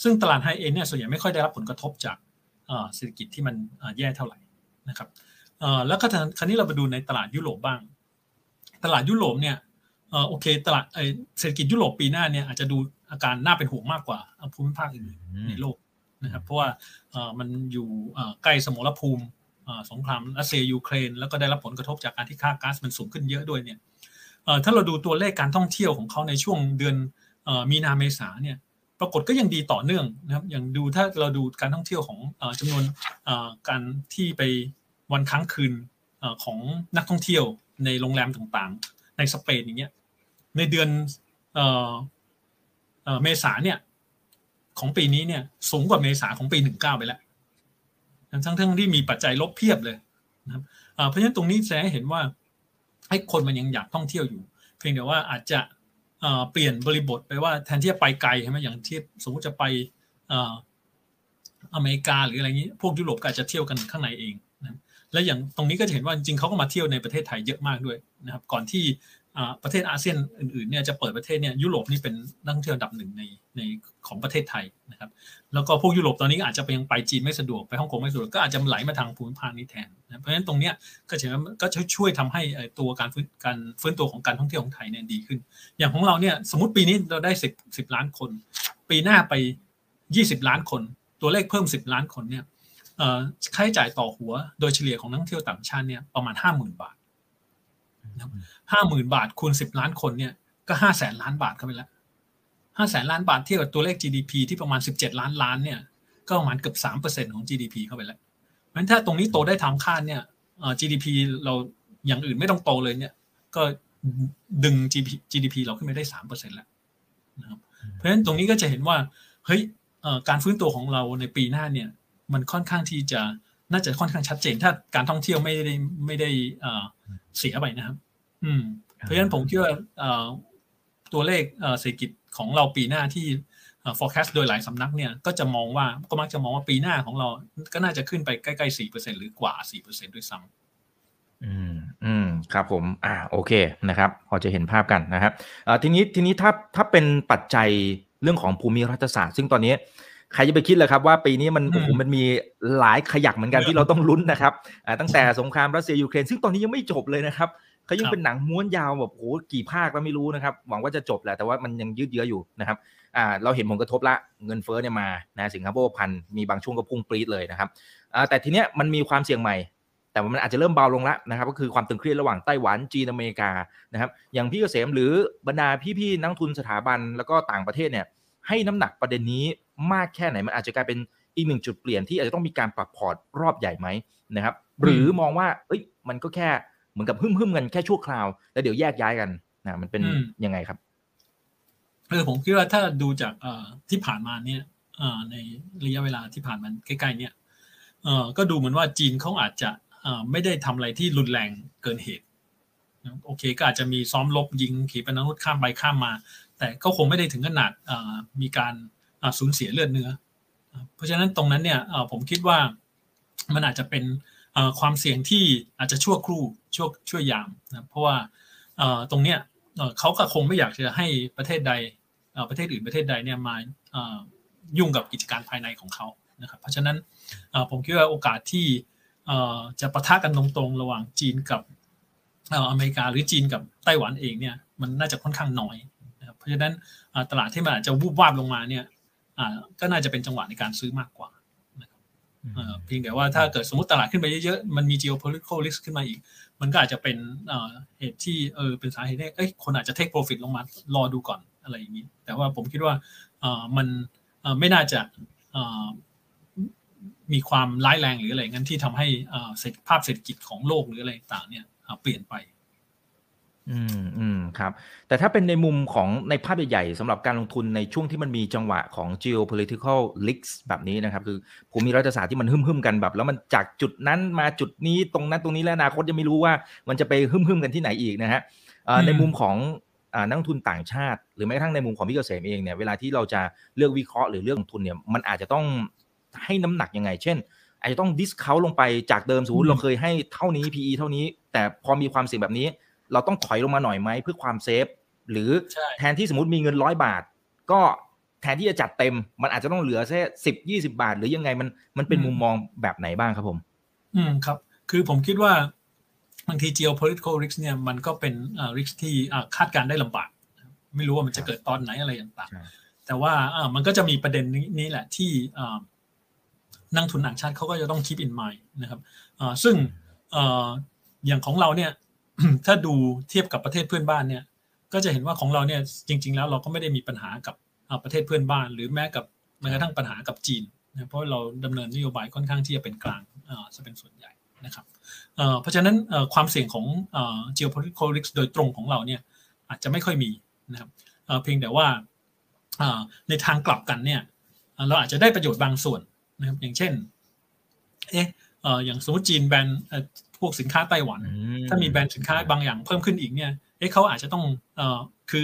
ซึ่งตลาดไฮเอ็นเนี่ยส่วนใหญ่ไม่ค่อยได้รับผลกระทบจากเศรษฐกิจที่มันแย่เท่าไหร่นะครับแล้วก็คราวนี้เราไปดูในตลาดยุโรปบ้าง ตลาดยุโรปเนี่ย โอเค ตลาดเศรษฐกิจยุโรปปีหน้าเนี่ยอาจจะดูอาการน่าเป็นห่วงมากกว่าภูมิภาคอื่นในโลกนะครับเพราะว่ามันอยู่ใกล้สมรภูมิสงครามรัสเซียยูเครน แล้วก็ได้รับผลกระทบจากการที่ค่าก๊าซมันสูงขึ้นเยอะด้วยเนี่ยถ้าเราดูตัวเลขการท่องเที่ยวของเขาในช่วงเดือนมีนาเมษาเนี่ยปรากฏก็ยังดีต่อเนื่องนะครับอย่างดูถ้าเราดูการท่องเที่ยวของจำนวนการที่ไปวันค้างคืนของนักท่องเที่ยวในโรงแรมต่างๆ ในสเปนอย่างเงี้ยในเดือนเมษาเนี่ยของปีนี้เนี่ยสูงกว่าเมษาของปีหนึ่งเก้าไปแล้ว ทั้งทั้งที่มีปัจจัยลบเพียบเลยนะครับเพราะฉะนั้นตรงนี้แสดงให้เห็นว่าให้คนมันยังอยากท่องเที่ยวอยู่ เพียงแต่ว่าอาจจะเปลี่ยนบริบทไปว่าแทนที่จะไปไกลใช่ไหมอย่างที่สมมติจะไปอเมริกาหรืออะไรนี้ พวกยุโรปก็อาจจะเที่ยวกันข้างในเอง และอย่างตรงนี้ก็จะเห็นว่าจริงเขาก็มาเที่ยวในประเทศไทยเยอะมากด้วยนะครับ ก่อนที่ประเทศอาเซียนอื่นๆเนี่ยจะเปิดประเทศเนี่ยยุโรปนี่เป็นนักท่องเที่ยวดับหนึ่งในในของประเทศไทยนะครับ แล้วก็พวกยุโรปตอนนี้อาจจะไปยังไปจีนไม่สะดวกไปฮ่องกงไม่สะดวกก็อาจจะไหลมาทางภูมิภาคนี้แทนนะเพราะฉะนั้นตรงเนี้ยก็จะก็จะช่วยทำให้ตัวการฟื้นการฟื้นตัวของการท่องเที่ยวของไทยเนี่ยดีขึ้น อย่างของเราเนี่ยสมมติปีนี้เราได้สิบสิบล้านคน ปีหน้าไปยี่สิบล้านคน ตัวเลขเพิ่มสิบล้านคนเนี่ย ค่าใช้จ่ายต่อหัว โดยเฉลี่ยของนักท่องเที่ยวต่างชาติเนี่ยประมาณห้าหมื่นบาทห้าหมื่นบาทคูณสิบล้านคนเนี่ยก็ห้าแสนล้านบาทเข้าไปแล้วห้าแสนล้านบาทเทียบกับตัวเลข GDP ที่ประมาณสิบเจ็ดล้านล้านเนี่ยก็ประมาณเกือบสามเปอร์เซ็นของ GDP เข้าไปแล้วเพราะฉะนั้นถ้าตรงนี้โตได้ทำคาดเนี่ย GDP เราอย่างอื่นไม่ต้องโตเลยเนี่ย ก็ดึง GDP เราขึ้นไปได้สามเปอร์เซ็นแล้วนะครับเพราะฉะนั้นตรงนี้ก็จะเห็นว่าเฮ้ยการฟื้นตัวของเราในปีหน้าเนี่ย มันค่อนข้างที่จะน่าจะค่อนข้างชัดเจน ถ้าการท่องเที่ยวไม่ได้ไม่ได้เสียไปนะครับ อืม เพราะฉะนั้นผมคิดว่าตัวเลขเศรษฐกิจของเราปีหน้าที่ forecast โดยหลายสำนักเนี่ยก็จะมองว่าก็มักจะมองว่าปีหน้าของเราก็น่าจะขึ้นไปใกล้ๆสี่เปอร์เซ็นหรือกว่าสี่เปอร์เซ็นด้วยซ้ำอืมอืมครับผม อ่าโอเคนะครับ พอจะเห็นภาพกันนะครับอ่าทีนี้ทีนี้ถ้าถ้าเป็นปัจจัยเรื่องของภูมิรัฐศาสตร์ ซึ่งตอนนี้ ใครจะไปคิดเลยครับว่าปีนี้มันโอ้โหมันมีหลายขยักเหมือนกันที่เราต้องลุ้นนะครับอ่าตั้งแต่สงครามรัสเซียยูเครนซึ่งตอนนี้ยังไม่จบเลยนะครับเขายังเป็นหนังม้วนยาวแบบโอ้โหกี่ภาคแล้วไม่รู้นะครับ หวังว่าจะจบแหละแต่ว่ามันยังยืดเยื้ออยู่นะครับอ่าเราเห็นผลกระทบละเงินเฟ้อเนี่ยมานะสินค้าโภคภัณฑ์มีบางช่วงก็พุ่งปรี๊ดเลยนะครับอ่าแต่ทีเนี้ยมันมีความเสี่ยงใหม่ แต่ว่ามันอาจจะเริ่มเบาลงแล้วนะครับก็คือความตึงเครียดระหว่างไต้หวันจีนอเมริกานะครับอย่างพี่เกษมหรือบรรดาพี่ๆนักทุนสถาบันแล้วก็ต่างประเทศเนี่ยให้น้ำหนักประเด็นนี้ มากแค่ไหน มันอาจจะกลายเป็นอีกหนึ่งจุดเปลี่ยนที่อาจจะต้องมีการปรับพอร์ตรอบใหญ่ไหมนะครับ หรือมองว่า เอ้ย มันก็แค่เหมือนกับหึ่มๆกันแค่ชั่วคราว แล้วเดี๋ยวแยกย้ายกันนะมันเป็นยังไงครับเออผมคิดว่าถ้าดูจากเอ่อที่ผ่านมาเนี่ยเอ่อในระยะเวลาที่ผ่านมาใกล้ๆเนี่ยเอ่อก็ดูเหมือนว่าจีนเขาอาจจะไม่ได้ทำอะไรที่รุนแรงเกินเหตุโอเคก็อาจจะมีซ้อมลบยิงขีปนาวุธข้ามไปข้ามมา แต่ก็คงไม่ได้ถึงขนาดมีการ สูญเสียเลือดเนื้อ เพราะฉะนั้นตรงนั้นเนี่ยผมคิดว่ามันอาจจะเป็นความเสี่ยงที่อาจจะชั่วครู่ชั่วชั่วยามนะเพราะว่าตรงเนี้ยเขาก็คงไม่อยากจะให้ประเทศใดประเทศอื่นประเทศใดเนี่ยมายุ่งกับกิจการภายในของเขานะครับเพราะฉะนั้นผมคิดว่าโอกาสที่จะประทะกันตรงๆ ระหว่างจีนกับอเมริกาหรือจีนกับไต้หวันเองเนี่ยมันน่าจะค่อนข้างน้อย เพราะฉะนั้นตลาดที่มันอาจจะวูบวาบลงมาเนี่ย ก็น่าจะเป็นจังหวะในการซื้อมากกว่าเพียงแต่ว่าถ้าเกิดสมมติตลาดขึ้นไปเยอะๆ มันมี geopolitical risk ขึ้นมาอีก มันก็อาจจะเป็นเหตุที่เออเป็นสาเหตุที่เอ้ยคนอาจจะ take profit ลงมารอดูก่อนอะไรอย่างนี้ แต่ว่าผมคิดว่ามันไม่น่าจะมีความร้ายแรงหรืออะไรงั้นที่ทำให้ภาพเศรษฐกิจของโลกหรืออะไรต่างเนี่ยเปลี่ยนไป อืมอืมครับ แต่ถ้าเป็นในมุมของในภาพใหญ่ๆสำหรับการลงทุนในช่วงที่มันมีจังหวะของ geopolitical leaks แบบนี้นะครับ คือภูมิรัฐศาสตร์ที่มันหึ่มๆกันแบบ แล้วมันจากจุดนั้นมาจุดนี้ตรงนั้นตรงนี้แล้วอนาคตยังไม่รู้ว่ามันจะไปหึ่มๆกันที่ไหนอีกนะฮะในมุมของนักทุนต่างชาติ หรือแม้กระทั่งในมุมของพี่เกษมเองเนี่ยเวลาที่เราจะเลือกวิเคราะห์หรือเลือกลงทุนเนี่ยมันอาจจะต้องให้น้ำหนักยังไง เช่น อาจจะต้องดิสเคาลงไปจากเดิมสมมติเราเคยให้เท่านี้ PE เท่านี้ แต่พอมีความเสี่ยงแบบนี้ เราต้องถอยลงมาหน่อยไหมเพื่อความเซฟ หรือแทนที่สมมติมีเงินร้อยบาท ก็แทนที่จะจัดเต็ม มันอาจจะต้องเหลือแค่สิบยี่สิบาท หรือยังไงมันมันเป็นมุมมองแบบไหนบ้างครับผม อืมครับ คือผมคิดว่าบางที geopolitical risk เนี่ยมันก็เป็น risk ที่คาดการได้ลำบาก ไม่รู้ว่ามันจะเกิดตอนไหนอะไรต่างๆแต่ว่ามันก็จะมีประเด็นนี้แหละที่นักทุนต่างชาติเขาก็จะต้องคิดอินไม n ์นะครับซึ่งอย่างของเราเนี่ย ถ้าดูเทียบกับประเทศเพื่อนบ้านเนี่ย ก็จะเห็นว่าของเราเนี่ยจริง ๆ แล้วเราก็ไม่ได้มีปัญหากับประเทศเพื่อนบ้าน หรือแม้กับแม้กระทั่งปัญหากับจีนนะเพราะเราดำเนินนโยบายค่อนข้างที่จะเป็นกลางจะเป็นส่วนใหญ่นะครับเพราะฉะนั้นความเสี่ยงของ geopolitical risk โดยตรงของเราเนี่ยอาจจะไม่ค่อยมีนะครับเพียงแต่ว่าในทางกลับกันเนี่ยเราอาจจะได้ประโยชน์บางส่วนนะครับอย่างเช่นเอ๊ะอย่างสมมติจีนแบน พวกสินค้าไต้หวัน ถ้ามีแบรนด์สินค้าบางอย่างเพิ่มขึ้นอีกเนี่ยเอ๊ะเขาอาจจะต้องเอ่อคือ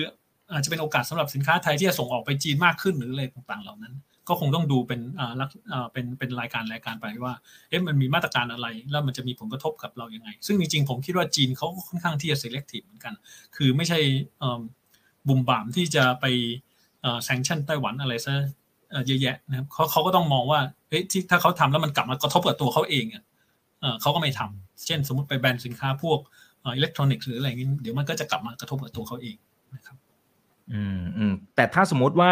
อาจจะเป็นโอกาสสำหรับสินค้าไทยที่จะส่งออกไปจีนมากขึ้นหรืออะไรต่างๆ เหล่านั้น ก็คงต้องดูเป็นอ่าลักอ่าเป็นเป็นรายการรายการไปว่าเอ๊ะมันมีมาตรการอะไรแล้วมันจะมีผลกระทบกับเรายังไง ซึ่งจริงๆผมคิดว่าจีนเขาค่อนข้างที่จะ selective เหมือนกัน คือไม่ใช่บุ่มบ่ามที่จะไปเอ่อ sanction ไต้หวันอะไรซะเยอะแยะนะครับเขาเขาก็ต้องมองว่าเฮ้ยที่ถ้าเขาทำแล้วมันกลับมากระทบกับตัวเขาเองอะ เขาก็ไม่ทำเช่น สมมติไปแบนสินค้าพวกอิเล็กทรอนิกส์หรืออะไรนี้เดี๋ยวมันก็จะกลับมากระทบกับตัวเขาเองนะครับ อืมอืมแต่ถ้าสมมติว่า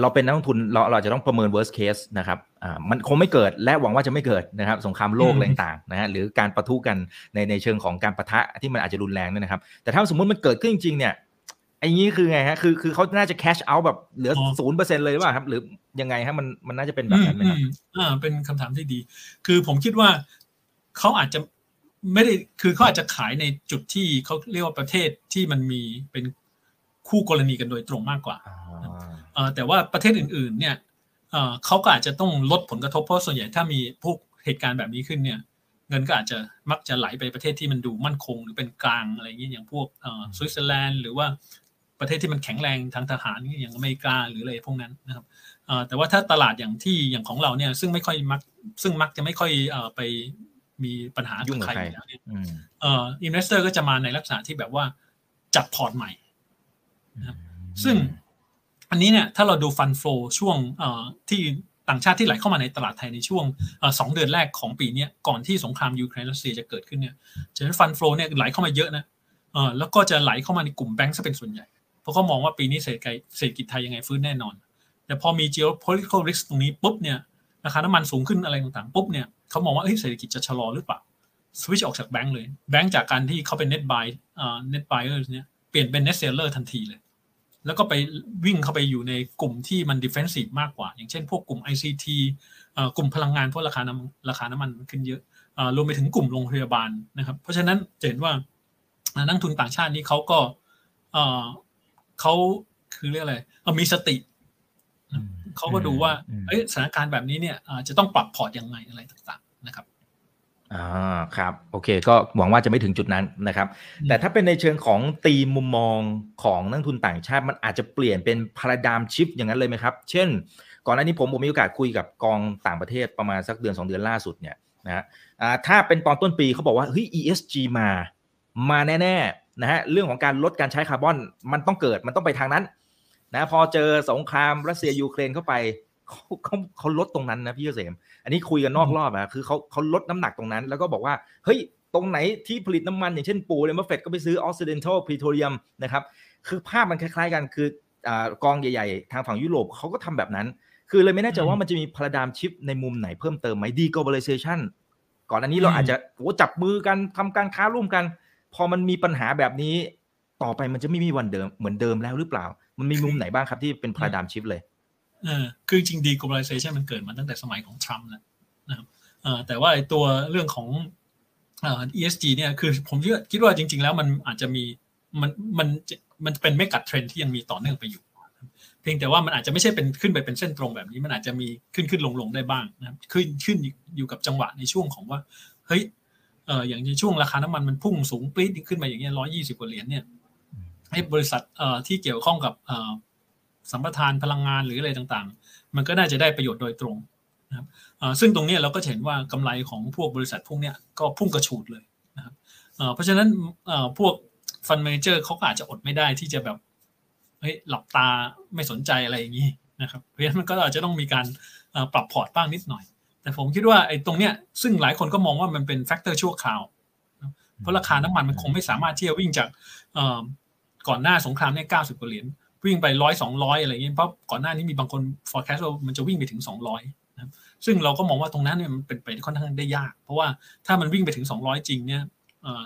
เราเป็นนักลงทุนเราเราจะต้องประเมิน worst case นะครับอ่ามันคงไม่เกิดและหวังว่าจะไม่เกิดนะครับสงครามโลกอะไรต่างๆนะฮะหรือการประทุกันในในเชิงของการประทะที่มันอาจจะรุนแรงเนี่ยนะครับ แต่ถ้าสมมติมันเกิดขึ้นจริงๆเนี่ยไอ้นี้คือไงฮะคือคือเขาน่าจะ cash out แบบเหลือศูนย์เปอร์เซ็นเลยหรือเปล่าครับ หรือยังไงฮะมันมันน่าจะเป็นแบบนั้นไหมครับอ่าเป็นคำถามที่ดี คือผมคิดว่า เขาอาจจะไม่ได้คือเขาอาจจะขายในจุดที่เขาเรียกว่าประเทศที่มันมีเป็นคู่กรณีกันโดยตรงมากกว่าแต่ว่าประเทศอื่น ๆ เนี่ยเขาก็อาจจะต้องลดผลกระทบเพราะส่วนใหญ่ถ้ามีพวกเหตุการณ์แบบนี้ขึ้นเนี่ยเงินก็อาจจะมักจะไหลไปประเทศที่มันดูมั่นคง หรือเป็นกลางอะไรอย่างนี้อย่างพวกสวิตเซอร์แลนด์หรือว่าประเทศที่มันแข็งแรงทางทหารอย่างอเมริกาหรืออะไรพวกนั้นนะครับแต่ว่าถ้าตลาดอย่างที่อย่างของเราเนี่ยซึ่งไม่ค่อยมักซึ่งมักจะไม่ค่อยไป มีปัญหายุ่งกับใครใครอยู่แล้วเนี่ยอืมเอ่อ investor ก็จะมาในลักษณะที่แบบว่าจัดพอร์ตใหม่ซึ่งอันนี้เนี่ยถ้าเราดู fund flow ช่วงเอ่อที่ต่างชาติที่ไหลเข้ามาในตลาดไทยในช่วงเอ่อสองเดือนแรกของปีเนี้ยก่อนที่สงครามยูเครนรัสเซียจะเกิดขึ้นเนี่ยจะเห็น fund flow เนี่ยไหลเข้ามาเยอะนะเออแล้วก็จะไหลเข้ามาในกลุ่มแบงก์ซะเป็นส่วนใหญ่ เพราะเขามองว่าปีนี้เศรษฐกิจเศรษฐกิจไทยยังไงฟื้นแน่นอน แต่พอมี geopolitical risk ตรงนี้ปุ๊บเนี่ย ราคาน้ำมันสูงขึ้นอะไรต่างๆปุ๊บเนี่ยเขามองว่าเศรษฐกิจจะชะลอหรือเปล่าสวิตช์ออกจากแบงก์เลย แบงก์จากการที่เขาเป็น net buy เอ่อ net buyer เนี่ยเปลี่ยนเป็น net seller ทันทีเลย แล้วก็ไปวิ่งเข้าไปอยู่ในกลุ่มที่มัน defensive มากกว่า อย่างเช่นพวกกลุ่ม ICT กลุ่มพลังงานเพราะราคาน้ำราคาน้ำมันขึ้นเยอะรวมไปถึงกลุ่มโรงพยาบาลนะครับ เพราะฉะนั้นจะเห็นว่านักทุนต่างชาตินี้เขาก็เขาคือเรียกอะไรมีสติ เขาก็ดูว่าอืมเอ้ยสถานการณ์แบบนี้เนี่ยอ่าจะต้องปรับพอร์ตยังไงอะไรต่างๆนะครับอ่าครับโอเค ก็หวังว่าจะไม่ถึงจุดนั้นนะครับอืมแต่ถ้าเป็นในเชิงของตีมมุมมองของนักลงทุนต่างชาติ มันอาจจะเปลี่ยนเป็นพาราดามชิฟอย่างนั้นเลยไหมครับ เช่น ก่อนหน้านี้ผมผมมีโอกาสคุยกับกองต่างประเทศประมาณสักเดือน 2 เดือนล่าสุดเนี่ยนะฮะอ่าถ้าเป็นตอนต้นปีเขาบอกว่าเฮ้ย ESG มามาแน่ๆนะฮะเรื่องของการลดการใช้คาร์บอนมันต้องเกิดมันต้องไปทางนั้น นะพอเจอสงครามรัสเซียยูเครนเข้าไปเขาเขาเขาลดตรงนั้นนะพี่เกษมอันนี้คุยกันนอกรอบอะคือเขาเขาลดน้ำหนักตรงนั้น แล้วก็บอกว่าเฮ้ยตรงไหนที่ผลิตน้ำมันอย่างเช่นปู่เลยบัฟเฟตต์ก็ไปซื้อออสซิเดนทัลพ e โทรเ u มนะครับคือภาพมันคล้ายๆกันคืออากองใหญ่ๆ ทางฝั่งยุโรปเขาก็ทำแบบนั้น คือเลยไม่แน่ใจว่ามันจะมีพาราดามชิปในมุมไหนเพิ่มเติมไหมดี globalization ก่อนอันนี้เราอืมอาจจะโอ้จับมือกันทำการค้าร่วมกัน พอมันมีปัญหาแบบนี้ ต่อไปมันจะไม่มีวันเดิมเหมือนเดิมแล้วหรือเปล่า มันมีมุมไหนบ้างครับที่เป็นพาราดามชิปเลยเออคือจริง deglobalization มันเกิดมาตั้งแต่สมัยของทรัมป์แล้วนะครับเออแต่ว่าไอ้ตัวเรื่องของเอ่อ ESG เนี่ยคือผมคิดว่าคิดว่าจริง ๆ แล้วมันอาจจะมีมันมันจะมันเป็นไม่กัดเทรนที่ยังมีต่อเนื่องไปอยู่ เพียงแต่ว่ามันอาจจะไม่ใช่เป็นขึ้นไปเป็นเส้นตรงแบบนี้ มันอาจจะมีขึ้นขึ้นลงลงได้บ้างนะครับขึ้นขึ้นอยู่กับจังหวะในช่วงของว่าเฮ้ยเอออย่างในช่วงราคาน้ำมันมันพุ่งสูงปรี๊ดขึ้นมาอย่างเงี้ยร้อยี่สิบกว่าเหรียญเนี่ย ให้บริษัทที่เกี่ยวข้องกับสัมปทานพลังงานหรืออะไรต่างๆ มันก็น่าจะได้ประโยชน์โดยตรงนะครับซึ่งตรงนี้เราก็เห็นว่ากำไรของพวกบริษัทพวกนี้ก็พุ่งกระฉูดเลยนะครับเพราะฉะนั้นพวก fund manager เขาก็อาจจะอดไม่ได้ที่จะแบบเฮ้ยหลับตาไม่สนใจอะไรอย่างนี้นะครับเพราะฉะนั้นมันก็อาจจะต้องมีการปรับพอร์ตบ้างนิดหน่อย แต่ผมคิดว่าไอ้ตรงเนี้ยซึ่งหลายคนก็มองว่ามันเป็น factor ชั่วคราวเพราะราคาน้ำมันมันคงไม่สามารถที่จะวิ่งจากก่อนหน้าสงครามเนี่ยเก้าสิบกว่าเหรียญวิ่งไปร้อยสองร้อยอะไรเงี้ยเพราะก่อนหน้านี้มีบางคน forecast ว่ามันจะวิ่งไปถึงสองร้อยนะครับซึ่งเราก็มองว่าตรงนั้นเนี่ยมันเป็นไปค่อนข้างได้ยาก เพราะว่าถ้ามันวิ่งไปถึงสองร้อยจริงเนี่ย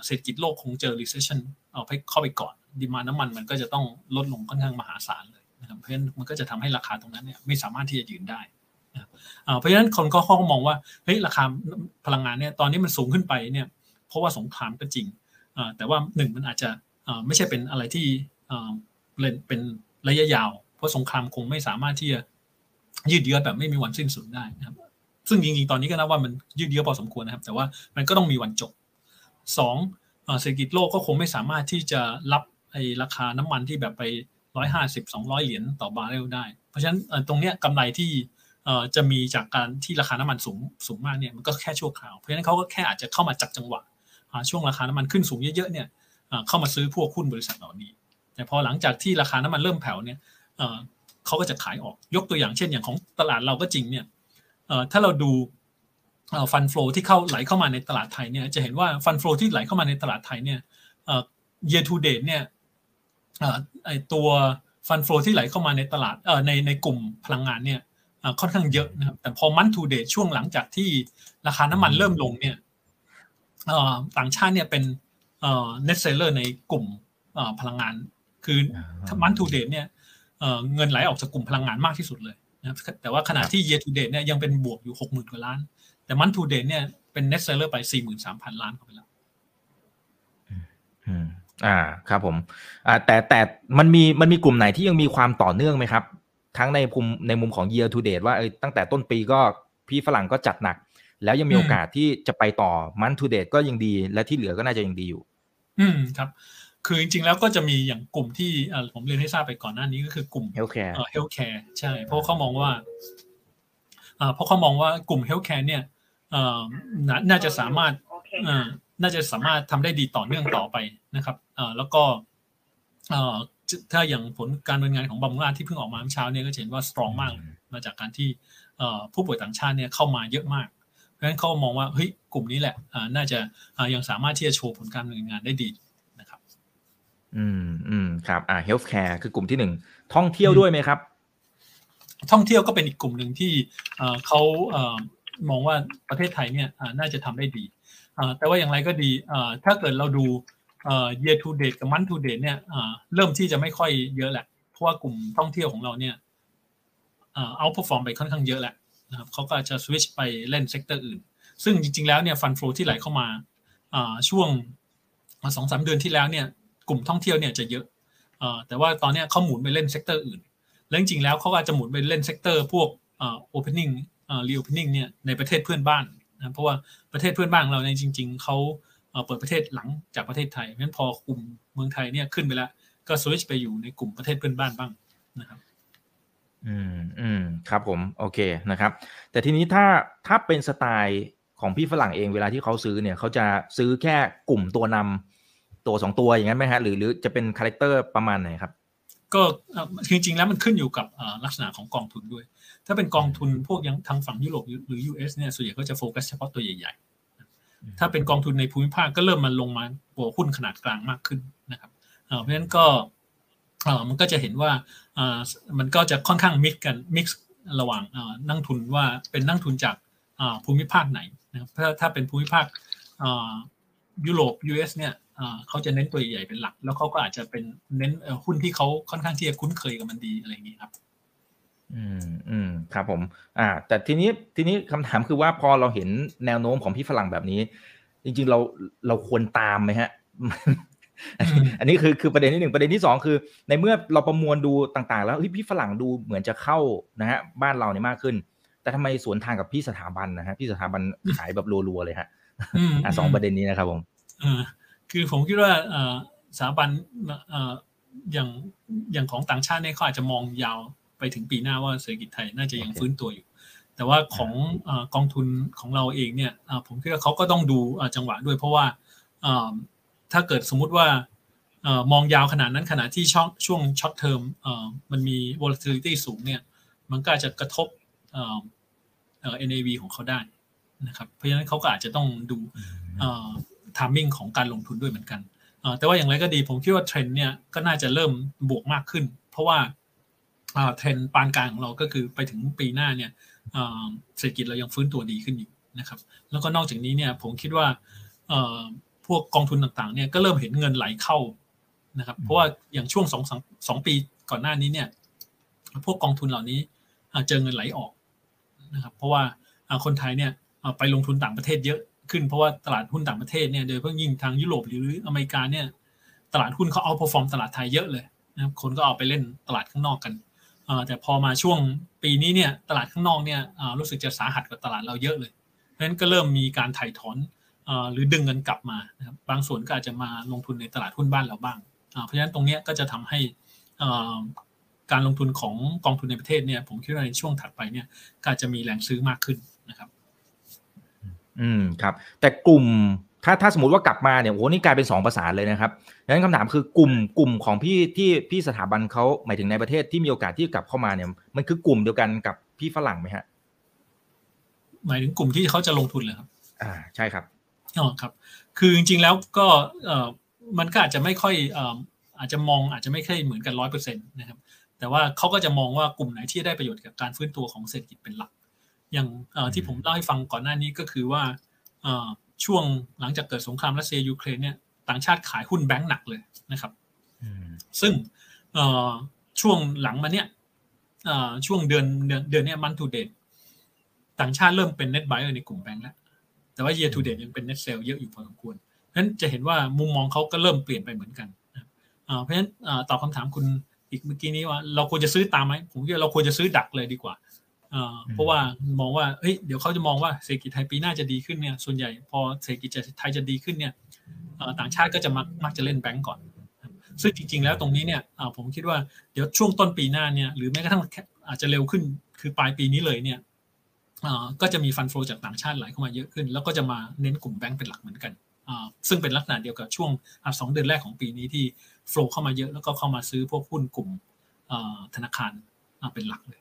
เศรษฐกิจโลกคงเจอ recession เอาไปเข้าไปก่อน ดีมาน้ำมันมันก็จะต้องลดลงค่อนข้างมหาศาลเลยนะครับเพราะฉะนั้นมันก็จะทำให้ราคาตรงนั้นเนี่ยไม่สามารถที่จะยืนได้นะครับเพราะฉะนั้นคนก็ขาก็มองว่าเฮ้ยราคาพลังงานเนี่ยตอนนี้มันสูงขึ้นไปเนี่ยเพราะว่าสงครามก็จริงอ่าแต่ว่าหนึ่งมันอาจจะ ไม่ใช่เป็นอะไรที่เป็นเป็นระยะยาว เพราะสงครามคงไม่สามารถที่จะยืดเยื้อแบบไม่มีวันสิ้นสุดได้นะครับ ซึ่งจริงๆตอนนี้ก็นับว่ามันยืดเยื้อพอสมควรนะครับ แต่ว่ามันก็ต้องมีวันจบสองเศรษฐกิจโลกก็คงไม่สามารถที่จะรับไอ้ราคาน้ำมันที่แบบไปร้อยห้าสิบสองร้อยเหรียญต่อบาร์เรลได้ เพราะฉะนั้นตรงเนี้ยกำไรที่จะมีจากการที่ราคาน้ำมันสูงสูงมากเนี่ยมันก็แค่ชั่วคราว เพราะฉะนั้นเขาก็แค่อาจจะเข้ามาจับจังหวะช่วงราคาน้ำมันขึ้นสูงเยอะๆเนี่ย เข้ามาซื้อพวกหุ้นบริษัทเหล่านี้ แต่พอหลังจากที่ราคาน้ำมันเริ่มแผ่วเนี่ยเขาก็จะขายออกยกตัวอย่างเช่น อย่างของตลาดเราก็จริงเนี่ยถ้าเราดูฟันฟลูที่เข้าไหลเข้ามาในตลาดไทยเนี่ยจะเห็นว่าฟันฟลูที่ไหลเข้ามาในตลาดไทยเนี่ยเอ่อ year to date เนี่ยไอตัวฟันฟลูที่ไหลเข้ามาในตลาดในในกลุ่มพลังงานเนี่ยค่อนข้างเยอะนะครับแต่พอมัน to date ช่วงหลังจากที่ราคาน้ำมันเริ่มลงเนี่ยต่างชาติเนี่ยเป็น เอ่อ net seller ในกลุ่มเอ่อพลังงาน คือมันทูเดตเนี่ยเอ่อเงินไหลออกจากกลุ่มพลังงานมากที่สุดเลยนะครับแต่ว่าขณะที่ year to date เนี่ยยังเป็นบวกอยู่หกหมื่นกว่าล้าน แต่มันทูเดตเนี่ยเป็น net seller ไปสี่หมื่นสามพันล้านเข้าไปแล้วอืมอ่าครับผมอ่าแต่แต่มันมีมันมีกลุ่มไหนที่ยังมีความต่อเนื่องไหมครับ ทั้งในมุมในมุมของ year to date ว่าเออตั้งแต่ต้นปีก็พี่ฝรั่งก็จัดหนัก แล้วยังมีอืมโอกาสที่จะไปต่อมัน to date ก็ยังดี และที่เหลือก็น่าจะยังดีอยู่ อืมครับ คือจริงๆแล้วก็จะมีอย่างกลุ่มที่เอ่อผมเรียนให้ทราบไปก่อนหน้านี้ก็คือกลุ่ม healthcare เอ่อ healthcare ใช่ เพราะเขามองว่าอ่าเพราะเขามองว่ากลุ่ม healthcare เนี่ยเอ่อนาน่าจะสามารถเอ่อน่าจะสามารถทำได้ดีต่อเนื่องต่อไปนะครับเอ่อแล้วก็เอ่อถ้าอย่างผลการดำเนินงานของบำรุงราชที่เพิ่งออกมาเมื่อเช้าเนี่ยก็เห็นว่าสตรองมากเลยมาจากการที่เอ่อผู้ป่วยต่างชาติเนี่ยเข้ามาเยอะมาก เพราะฉะนั้นเขามองว่าเฮ้ยกลุ่มนี้แหละอ่าน่าจะอ่ายังสามารถที่จะโชว์ผลการดำเนินงานได้ดีนะครับ อืมอืมครับอ่า healthcare คือกลุ่มที่หนึ่งท่องเที่ยวด้วยไหมครับ ท่องเที่ยวก็เป็นอีกกลุ่มหนึ่งที่เอ่อเขาเอ่อมองว่าประเทศไทยเนี่ยอ่าน่าจะทำได้ดีอ่าแต่ว่าอย่างไรก็ดีอ่าถ้าเกิดเราดูเอ่อ year to date กับ month to date เนี่ยอ่าเริ่มที่จะไม่ค่อยเยอะแหละเพราะว่ากลุ่มท่องเที่ยวของเราเนี่ยอ่า outperform ไปค่อนข้างเยอะแหละ นะครับเขาก็จะ switch ไปเล่น sector อื่น ซึ่งจริง ๆ แล้วเนี่ยฟัน flow ที่ไหลเข้ามาช่วงสองสามเดือนที่แล้วเนี่ยกลุ่มท่องเที่ยวเนี่ยจะเยอะแต่ว่าตอนนี้เขาหมุนไปเล่น sector อื่น แล้วจริงๆแล้วเขาอาจจะหมุนไปเล่น sector พวกอ่า opening อ่า reopening เนี่ยในประเทศเพื่อนบ้านนะเพราะว่าประเทศเพื่อนบ้านเราเนี่ยจริง ๆเขาเปิดประเทศหลังจากประเทศไทยเพราะฉะนั้นพอกลุ่มเมืองไทยเนี่ยขึ้นไปแล้วก็สวิตชไปอยู่ในกลุ่มประเทศเพื่อนบ้านบ้างนะครับ อืมอืมครับผมโอเคนะครับ แต่ทีนี้ถ้าถ้าเป็นสไตล์ของพี่ฝรั่งเองเวลาที่เขาซื้อเนี่ยเขาจะซื้อแค่กลุ่มตัวนำตัวสองตัวอย่างนั้นไหมฮะหรือหรือจะเป็น character ประมาณไหนครับ ก็เอ่อจริงๆแล้วมันขึ้นอยู่กับอ่าลักษณะของกองทุนด้วย ถ้าเป็นกองทุนพวกยังทางฝั่งยุโรปหรือ US เนี่ยส่วนใหญ่ก็จะโฟกัสเฉพาะตัวใหญ่ๆ ถ้าเป็นกองทุนในภูมิภาคก็เริ่มมาลงมาตัวหุ้นขนาดกลางมากขึ้นนะครับเอ่อเพราะฉะนั้นก็เอ่อมันก็จะเห็นว่าอ่า มันก็จะค่อนข้างมิกกันมิกซ์ระหว่างนักทุนว่าเป็นนักทุนจากภูมิภาคไหนนะครับถ้าถ้าเป็นภูมิภาคยุโรป US เนี่ยเขาจะเน้นตัวใหญ่เป็นหลัก แล้วเขาก็อาจจะเป็นเน้นหุ้นที่เขาค่อนข้างที่จะคุ้นเคยกับมันดีอะไรอย่างนี้ครับ อืมอืมครับผม อ่า แต่ทีนี้ทีนี้คำถามคือว่าพอเราเห็นแนวโน้มของพี่ฝรั่งแบบนี้ จริง ๆ เราเราควรตามไหมฮะ อันนี้คือคือประเด็นที่หนึ่งประเด็นที่สองคือ ในเมื่อเราประมวลดูต่างๆ แล้วเฮ้ยพี่ฝรั่งดูเหมือนจะเข้านะฮะบ้านเราเนี่ยมากขึ้น แต่ทำไมสวนทางกับพี่สถาบันนะฮะพี่สถาบันขายแบบรัวๆเลยฮะอืมอะสองประเด็นนี้นะครับผมเอ่อคือผมคิดว่าเอ่อสถาบันเอ่ออย่างอย่างของต่างชาติเนี่ยเขาอาจจะมองยาวไปถึงปีหน้าว่าเศรษฐกิจไทยน่าจะยังฟื้นตัวอยู่ แต่ว่าของเอ่อกองทุนของเราเองเนี่ยอ่าผมคิดว่าเขาก็ต้องดูอ่าจังหวะด้วยเพราะว่าเอ่อ ถ้าเกิดสมมุติว่าเออมองยาวขนาดนั้นขณะที่ช่องช่วง short term มันมี volatility สูงเนี่ยมันก็อาจจะกระทบเอ่อ NAV ของเขาได้นะครับเพราะฉะนั้นเขาก็อาจจะต้องดูเอ่อ timing ของการลงทุนด้วยเหมือนกันเอ่อแต่ว่าอย่างไรก็ดีผมคิดว่าเทรนด์เนี่ยก็น่าจะเริ่มบวกมากขึ้น เพราะว่าอ่าเทรนด์ปานกลางของเราก็คือไปถึงปีหน้าเนี่ยเอ่อเศรษฐกิจเรายังฟื้นตัวดีขึ้นอยู่นะครับ แล้วก็นอกจากนี้เนี่ยผมคิดว่าเอ่อ วกกองทุนต่างๆเนี่ยก็เริ่มเห็นเงินไหลเข้านะครับ เพราะว่าอย่างช่วงสองสองปีก่อนหน้านี้เนี่ย พวกกองทุนเหล่านี้อาเจอเงินไหลออกนะครับ เพราะว่าคนไทยเนี่ยไปลงทุนต่างประเทศเยอะขึ้นเพราะว่าตลาดหุ้นต่างประเทศเนี่ยโดยเฉพาะยิ่งทางยุโรปหรืออเมริกาเนี่ย ตลาดหุ้นเขาเอาพอฟอร์มตลาดไทยเยอะเลยนะครับคนก็เอาไปเล่นตลาดข้างนอกกันอ่าแต่พอมาช่วงปีนี้เนี่ยตลาดข้างนอกเนี่ยรู้สึกจะสาหัสกว่าตลาดเราเยอะเลยเพราะฉะนั้นก็เริ่มมีการถ่ายถอน หรือดึงเงินกลับมานะครับบางส่วนก็อาจจะมาลงทุนในตลาดหุ้นบ้านเราบ้างอ่าเพราะฉะนั้นตรงเนี้ยก็จะทำให้อ่าการลงทุนของกองทุนในประเทศเนี่ยผมคิดว่าในช่วงถัดไปเนี่ยก็อาจจะมีแรงซื้อมากขึ้นนะครับ อืมครับ แต่กลุ่มถ้าถ้าสมมติว่ากลับมาเนี่ยโอ้โหนี่กลายเป็นสองประสานเลยนะครับดังนั้นคำถามคือกลุ่มกลุ่มของพี่ที่พี่สถาบันเขาหมายถึงในประเทศที่มีโอกาสที่กลับเข้ามาเนี่ยมันคือกลุ่มเดียวกันกับพี่ฝรั่งไหมฮะหมายถึงกลุ่มที่เขาจะลงทุนเลยครับ อ่าใช่ครับ อ๋อครับ คือจริงๆแล้วก็เอ่อมันก็อาจจะไม่ค่อยเอ่ออาจจะมองอาจจะไม่ค่อยเหมือนกันร้อยเปอร์เซ็นต์นะครับ แต่ว่าเขาก็จะมองว่ากลุ่มไหนที่ได้ประโยชน์กับการฟื้นตัวของเศรษฐกิจเป็นหลัก อย่างเอ่อที่ผมเล่าให้ฟังก่อนหน้านี้ก็คือว่าเอ่อช่วงหลังจากเกิดสงครามรัสเซียยูเครนเนี่ยต่างชาติขายหุ้นแบงก์หนักเลยนะครับอืมซึ่งเอ่อช่วงหลังมาเนี่ยเอ่อช่วงเดือนเดือนเดือนเนี้ยมันทูเดตต่างชาติเริ่มเป็น net buyer ในกลุ่มแบงก์แล้ว แต่ว่า year to date ยังเป็น net sale เยอะอยู่พอสมควรเพราะฉะนั้นจะเห็นว่ามุมมองเขาก็เริ่มเปลี่ยนไปเหมือนกันนะครับอ่าเพราะฉะนั้นอ่าตอบคำถามคุณอีกเมื่อกี้นี้ว่า เราควรจะซื้อตามไหมผมคิดว่าเราควรจะซื้อดักเลยดีกว่าอ่าเพราะว่ามองว่าเฮ้ยเดี๋ยวเขาจะมองว่าเศรษฐกิจไทยปีหน้าจะดีขึ้นเนี่ยส่วนใหญ่พอเศรษฐกิจไทยจะดีขึ้นเนี่ยอ่าต่างชาติก็จะมักมักจะเล่นแบงก์ก่อน ซึ่งจริง ๆ แล้วตรงนี้เนี่ยอ่าผมคิดว่าเดี๋ยวช่วงต้นปีหน้าเนี่ยหรือแม้กระทั่งแค่อาจจะเร็วขึ้นคือปลายปีนี้เลยเนี่ย ก็จะมีฟันโฟจากต่างชาติไหลเข้ามาเยอะขึ้น แล้วก็จะมาเน้นกลุ่มแบงก์เป็นหลักเหมือนกัน ซึ่งเป็นลักษณะเดียวกับช่วงสองเดือนแรกของปีนี้ที่โฟล์เข้ามาเยอะแล้วก็เข้ามาซื้อพวกหุ้นกลุ่มธนาคารเป็นหลักเลย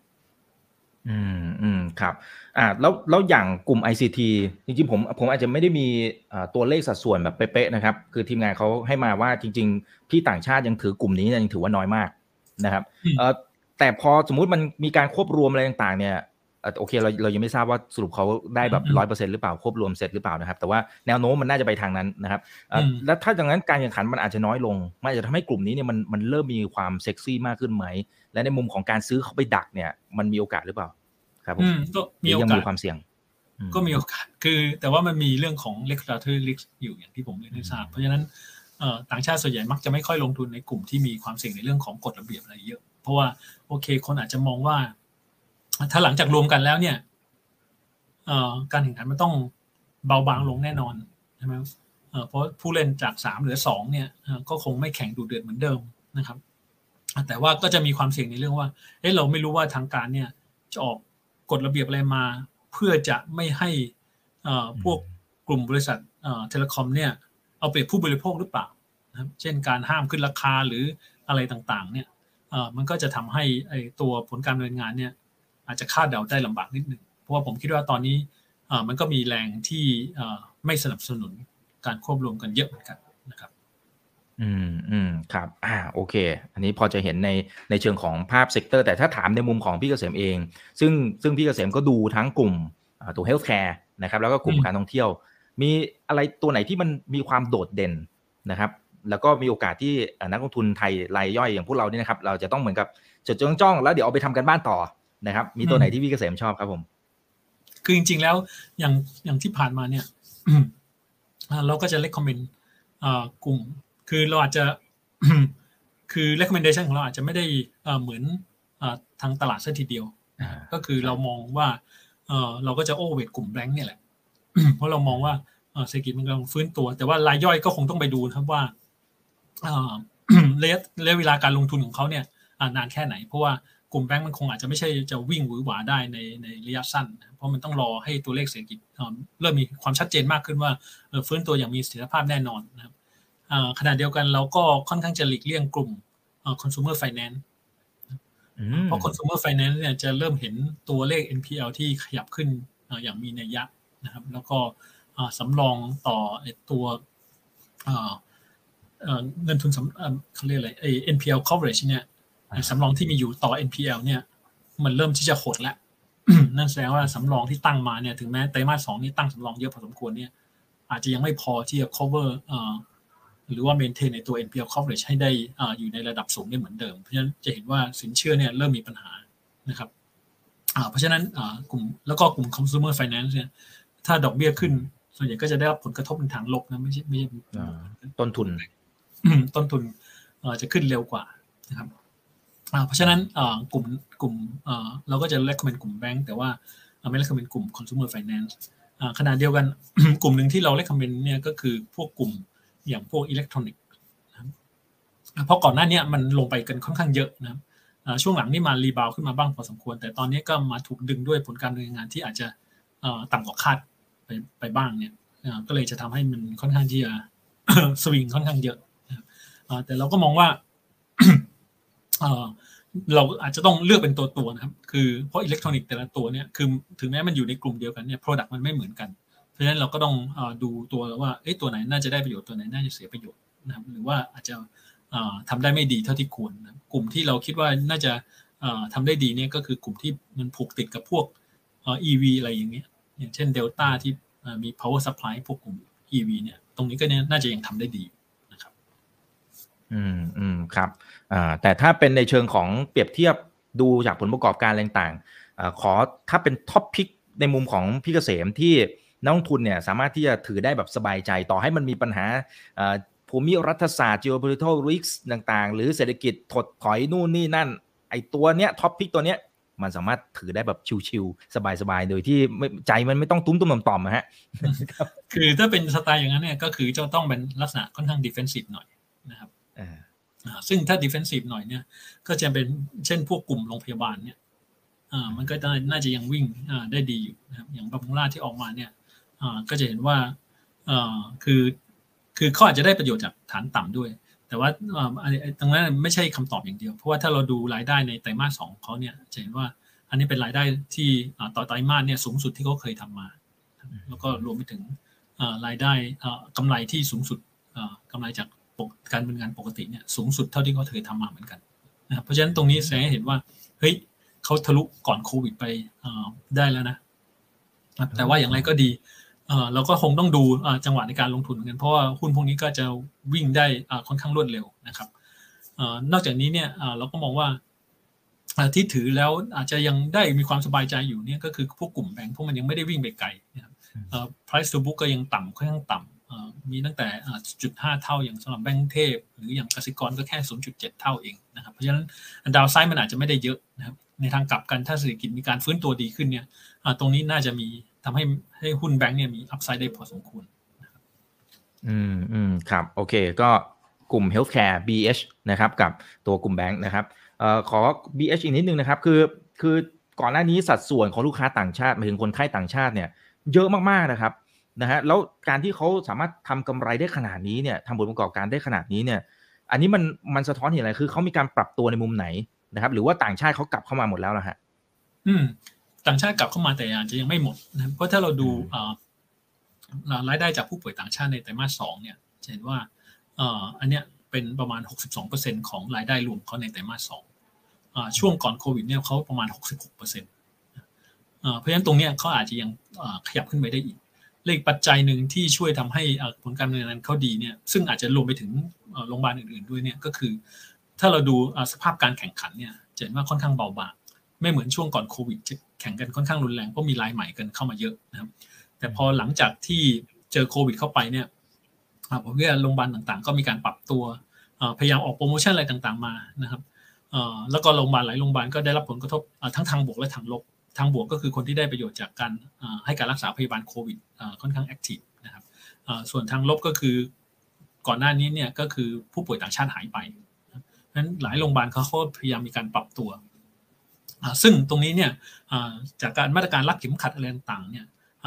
อืมอืมครับ อ่าแล้วแล้วอย่างกลุ่ม ICT จริงๆผมผมอาจจะไม่ได้มีตัวเลขสัดส่วนแบบเป๊ะๆนะครับ คือทีมงานเขาให้มาว่าจริงๆพี่ต่างชาติยังถือกลุ่มนี้ยังถือว่าน้อยมากนะครับเออแต่พอสมมุติมันมีการควบรวมอะไรต่างๆ เนี่ย โอเคเราเรายังไม่ทราบว่าสรุปเขาได้แบบร้อยเปอร์เซ็นหรือเปล่าควบรวมเสร็จหรือเปล่านะครับ แต่ว่าแนวโน้มมันน่าจะไปทางนั้นนะครับแล้วถ้าอย่างนั้นการแข่งขันมันอาจจะน้อยลงมันจะทำให้กลุ่มนี้เนี่ยมันมันเริ่มมีความเซ็กซี่มากขึ้นไหม และในมุมของการซื้อเขาไปดักเนี่ยมันมีโอกาสหรือเปล่า ครับผมก็มีโอกาสมีความเสี่ยง ก็มีโอกาสคือ แต่ว่ามันมีเรื่องของ regulatory risk อยู่อย่างที่ผมเรียนให้ทราบเพราะฉะนั้นต่างชาติส่วนใหญ่มักจะไม่ค่อยลงทุนในกลุ่มที่มีความเสี่ยงในเรื่องของกฎระเบียบอะไรเยอะ เพราะว่าโอเค คนอาจจะมองว่า ถ้าหลังจากรวมกันแล้วเนี่ยการแข่งขันมันต้องเบาบางลงแน่นอนใช่ไหมเพราะผู้เล่นจากสามเหลือสองเนี่ยก็คงไม่แข่งดูเดือดเหมือนเดิมนะครับ แต่ว่าก็จะมีความเสี่ยงในเรื่องว่าเอ้เราไม่รู้ว่าทางการเนี่ยจะออกกฎระเบียบอะไรมา เพื่อจะไม่ให้พวกกลุ่มบริษัทเทเลคอมเนี่ยเอาเปรียบผู้บริโภคหรือเปล่านะครับเช่นการห้ามขึ้นราคาหรืออะไรต่างๆเนี่ยมันก็จะทำให้ไอตัวผลการดำเนินงานเนี่ย อาจจะคาดเดาได้ลำบากนิดหนึ่งเพราะว่าผมคิดว่าตอนนี้มันก็มีแรงที่ไม่สนับสนุนการควบรวมกันเยอะเหมือนกันนะครับอืมอืมครับอ่าโอเค อันนี้พอจะเห็นในในเชิงของภาพ sector แต่ถ้าถามในมุมของพี่เกษมเอง ซึ่งซึ่งพี่เกษมก็ดูทั้งกลุ่มตัว healthcare นะครับแล้วก็กลุ่มการท่องเที่ยว มีอะไรตัวไหนที่มันมีความโดดเด่นนะครับแล้วก็มีโอกาสที่นักลงทุนไทยรายย่อยอย่างพวกเราเนี่ยนะครับ เราจะต้องเหมือนกับจดจ้องจ้องแล้วเดี๋ยวเอาไปทำกันบ้านต่อ นะครับ มีตัวไหนที่พี่เกษมชอบครับผม คือจริง ๆ แล้วอย่างอย่างที่ผ่านมาเนี่ยเราก็จะเล c คอมเมนต์กลุ่ม คือเราอาจจะคือ recommendation ของเราอาจจะไม่ได้เหมือนทางตลาดซะทีเดียว ก็คือเรามองว่าเราก็จะโอเวทกลุ่มแบงค์เนี่ยแหละ เพราะเรามองว่าเศรษฐกิจมันกำลังฟื้นตัว แต่ว่ารายย่อยก็คงต้องไปดูครับว่าระยะระยะเวลาการลงทุนของเขาเนี่ยนานแค่ไหน เพราะว่า กลุ่มแบงก์มันคงอาจจะไม่ใช่จะวิ่งหวือหวาได้ในในระยะสั้น เพราะมันต้องรอให้ตัวเลขเศรษฐกิจเริ่มมีความชัดเจนมากขึ้นว่าฟื้นตัวอย่างมีเสถียรภาพแน่นอนนะครับขณะเดียวกันเราก็ค่อนข้างจะหลีกเลี่ยงกลุ่ม consumer finance เพราะ consumer finance เนี่ยจะเริ่มเห็นตัวเลข NPL ที่ขยับขึ้นอย่างมีนัยยะนะครับ แล้วก็สำรองต่อตัวเงินทุนเขาเรียกอะไร NPL coverage เนี่ย สำรองที่มีอยู่ต่อ NPL เนี่ย มันเริ่มที่จะหดแล้วนั่นแสดงว่าสำรองที่ตั้งมาเนี่ยถึงแม้ไตรมาสสองนี่ตั้งสำรองเยอะพอสมควรเนี่ย อาจจะยังไม่พอที่จะ cover หรือว่า maintain ในตัว NPL coverage ให้ได้อยู่ในระดับสูงได้เหมือนเดิม เพราะฉะนั้นจะเห็นว่าสินเชื่อเนี่ยเริ่มมีปัญหานะครับเพราะฉะนั้นกลุ่มแล้วก็กลุ่ม consumer finance เนี่ยถ้าดอกเบี้ยขึ้น ส่วนใหญ่ก็จะได้รับผลกระทบในทางลบนะไม่ใช่ไม่ใช่ต้นทุนต้นทุนจะขึ้นเร็วกว่านะครับ เพราะฉะนั้นกลุ่มกลุ่มเราก็จะ recommend กลุ่มแบงก์แต่ว่าไม่ recommend กลุ่ม consumer finance ขณะเดียวกันกลุ่มหนึ่งที่เรา recommend เนี่ยก็คือพวกกลุ่มอย่างพวกอิเล็กทรอนิกส์เพราะก่อนหน้านี้มันลงไปกันค่อนข้างเยอะนะครับช่วงหลังนี่มา rebound ขึ้นมาบ้างพอสมควร แต่ตอนนี้ก็มาถูกดึงด้วยผลการดำเนินงานที่อาจจะต่ำกว่าคาดไปไปบ้างเนี่ยก็เลยจะทำให้มันค่อนข้างที่จะสวิงค่อนข้างเยอะแต่เราก็มองว่า เราอาจจะต้องเลือกเป็นตัวตัวนะครับ คือเพราะอิเล็กทรอนิกส์แต่ละตัวเนี่ย คือถึงแม้มันอยู่ในกลุ่มเดียวกันเนี่ย Product มันไม่เหมือนกัน เพราะฉะนั้นเราก็ต้องดูตัวว่าเอ้ตัวไหนน่าจะได้ประโยชน์ ตัวไหนน่าจะเสียประโยชน์นะครับ หรือว่าอาจจะทำได้ไม่ดีเท่าที่ควรนะกลุ่มที่เราคิดว่าน่าจะทำได้ดีเนี่ยก็คือกลุ่มที่มันผูกติดกับพวก EV อะไรอย่างเงี้ย อย่างเช่นเดลต้าที่มี power supply พวกกลุ่ม EV เนี่ย ตรงนี้ก็เนี่ยน่าจะยังทำได้ดี อืมอืมครับอ่าแต่ถ้าเป็นในเชิงของเปรียบเทียบดูจากผลประกอบการอะไรต่างอ่าขอถ้าเป็น top pick ในมุมของพี่เกษมที่นักลงทุนเนี่ยสามารถที่จะถือได้แบบสบายใจต่อให้มันมีปัญหาอ่าภูมิรัฐศาสตร์ geopolitical risks ต่างๆ หรือเศรษฐกิจถดถอยนู่นนี่นั่น ไอตัวเนี้ย top pick ตัวเนี้ยมันสามารถถือได้แบบชิวๆสบายๆ โดยที่ใจมันไม่ต้องตุ้มตุ้มต่อมๆนะฮะ คือถ้าเป็นสไตล์อย่างนั้นเนี่ยก็คือจะต้องเป็นลักษณะค่อนข้าง defensive หน่อยนะครับ ซึ่งถ้า defensive หน่อยเนี่ย ก็จะเป็นเช่นพวกกลุ่มโรงพยาบาลเนี่ยมันก็น่าจะยังวิ่งได้ดีอยู่นะครับอย่างบามูล่าที่ออกมาเนี่ยก็จะเห็นว่าคือคือเขาอาจจะได้ประโยชน์จากฐานต่ำด้วย แต่ว่าตรงนั้นไม่ใช่คำตอบอย่างเดียว เพราะว่าถ้าเราดูรายได้ในไตรมาสสองเขาเนี่ยจะเห็นว่าอันนี้เป็นรายได้ที่ต่อไตรมาสเนี่ยสูงสุดที่เขาเคยทำมา แล้วก็รวมไปถึงรายได้กำไรที่สูงสุดกำไรจาก การเป็นงานปกติเนี่ยสูงสุดเท่าที่เขาเคยทำมาเหมือนกันนะเพราะฉะนั้นตรงนี้แสดงให้เห็นว่าเฮ้ยเขาทะลุก่อนโควิดไปได้แล้วนะแต่ว่าอย่างไรก็ดีเราก็คงต้องดูจังหวะในการลงทุนเหมือนกันเพราะว่าหุ้นพวกนี้ก็จะวิ่งได้ค่อนข้างรวดเร็วนะครับนอกจากนี้เนี่ยเราก็มองว่าที่ถือแล้วอาจจะยังได้มีความสบายใจอยู่เนี่ยก็คือพวกกลุ่มแบงค์พวกมันยังไม่ได้วิ่งไปไกลนะครับ price to book ก็ยังต่ำค่อนข้างต่ำ มีตั้งแต่จุดห้าเท่าอย่างสำหรับแบงค์เทพ หรืออย่างกสิกรก็แค่ 0.7 เท่าเองนะครับ เพราะฉะนั้นดาวไซด์มันอาจจะไม่ได้เยอะนะครับ ในทางกลับกันถ้าเศรษฐกิจมีการฟื้นตัวดีขึ้นเนี่ยตรงนี้น่าจะมีทำให้ให้หุ้นแบงค์เนี่ยมีอัพไซด์ได้พอสมควรอืมอืมครับ โอเค ก็กลุ่ม healthcare BH นะครับกับตัวกลุ่มแบงค์นะครับเอ่อขอ BH อีกนิดนึงนะครับ คือคือก่อนหน้านี้สัดส่วนของลูกค้าต่างชาติหมายถึงคนไข้ต่างชาติเนี่ย เยอะมากๆนะครับ นะฮะแล้วการที่เขาสามารถทำกำไรได้ขนาดนี้เนี่ยทำผลประกอบการได้ขนาดนี้เนี่ยอันนี้มันมันสะท้อนเห็นอะไรคือเขามีการปรับตัวในมุมไหนนะครับ หรือว่าต่างชาติเขากลับเข้ามาหมดแล้วนะฮะอืม ต่างชาติกลับเข้ามาแต่อาจจะยังไม่หมดนะเพราะถ้าเราดูอ่ารายได้จากผู้ป่วยต่างชาติในไตรมาสสองเนี่ยจะเห็นว่าอ่าอันเนี้ยเป็นประมาณ 62%ของรายได้รวมเขาในไตรมาสสองช่วงก่อนโควิดเนี่ยเขาประมาณ 66%เพราะฉะนั้นตรงนี้เขาอาจจะยังขยับขึ้นไปได้อีก เลขปัจจัยหนึ่งที่ช่วยทำให้ผลการดำเนินงานเขาดีเนี่ยซึ่งอาจจะรวมไปถึงโรงพยาบาลอื่นๆด้วยเนี่ยก็คือ ถ้าเราดูสภาพการแข่งขันเนี่ยจะเห็นว่าค่อนข้างเบาบางไม่เหมือนช่วงก่อนโควิดจะแข่งกันค่อนข้างรุนแรงเพราะมีรายใหม่กันเข้ามาเยอะนะครับแต่พอหลังจากที่เจอโควิดเข้าไปเนี่ยผมว่าโรงพยาบาลต่างๆ ก็มีการปรับตัวพยายามออกโปรโมชั่นอะไรต่างๆมานะครับแล้วก็โรงพยาบาลหลายโรงพยาบาลก็ได้รับผลกระทบทั้งทางบวกและทางลบ ทางบวกก็คือคนที่ได้ประโยชน์จากการให้การรักษาพยาบาลโควิดค่อนข้าง active นะครับส่วนทางลบก็คือก่อนหน้านี้เนี่ยก็คือผู้ป่วยต่างชาติหายไปนั้นหลายโรงพยาบาลเขาพยายามมีการปรับตัว ซึ่งตรงนี้เนี่ยจากการมาตรการรัดเข็มขัดอะไรต่างๆเนี่ย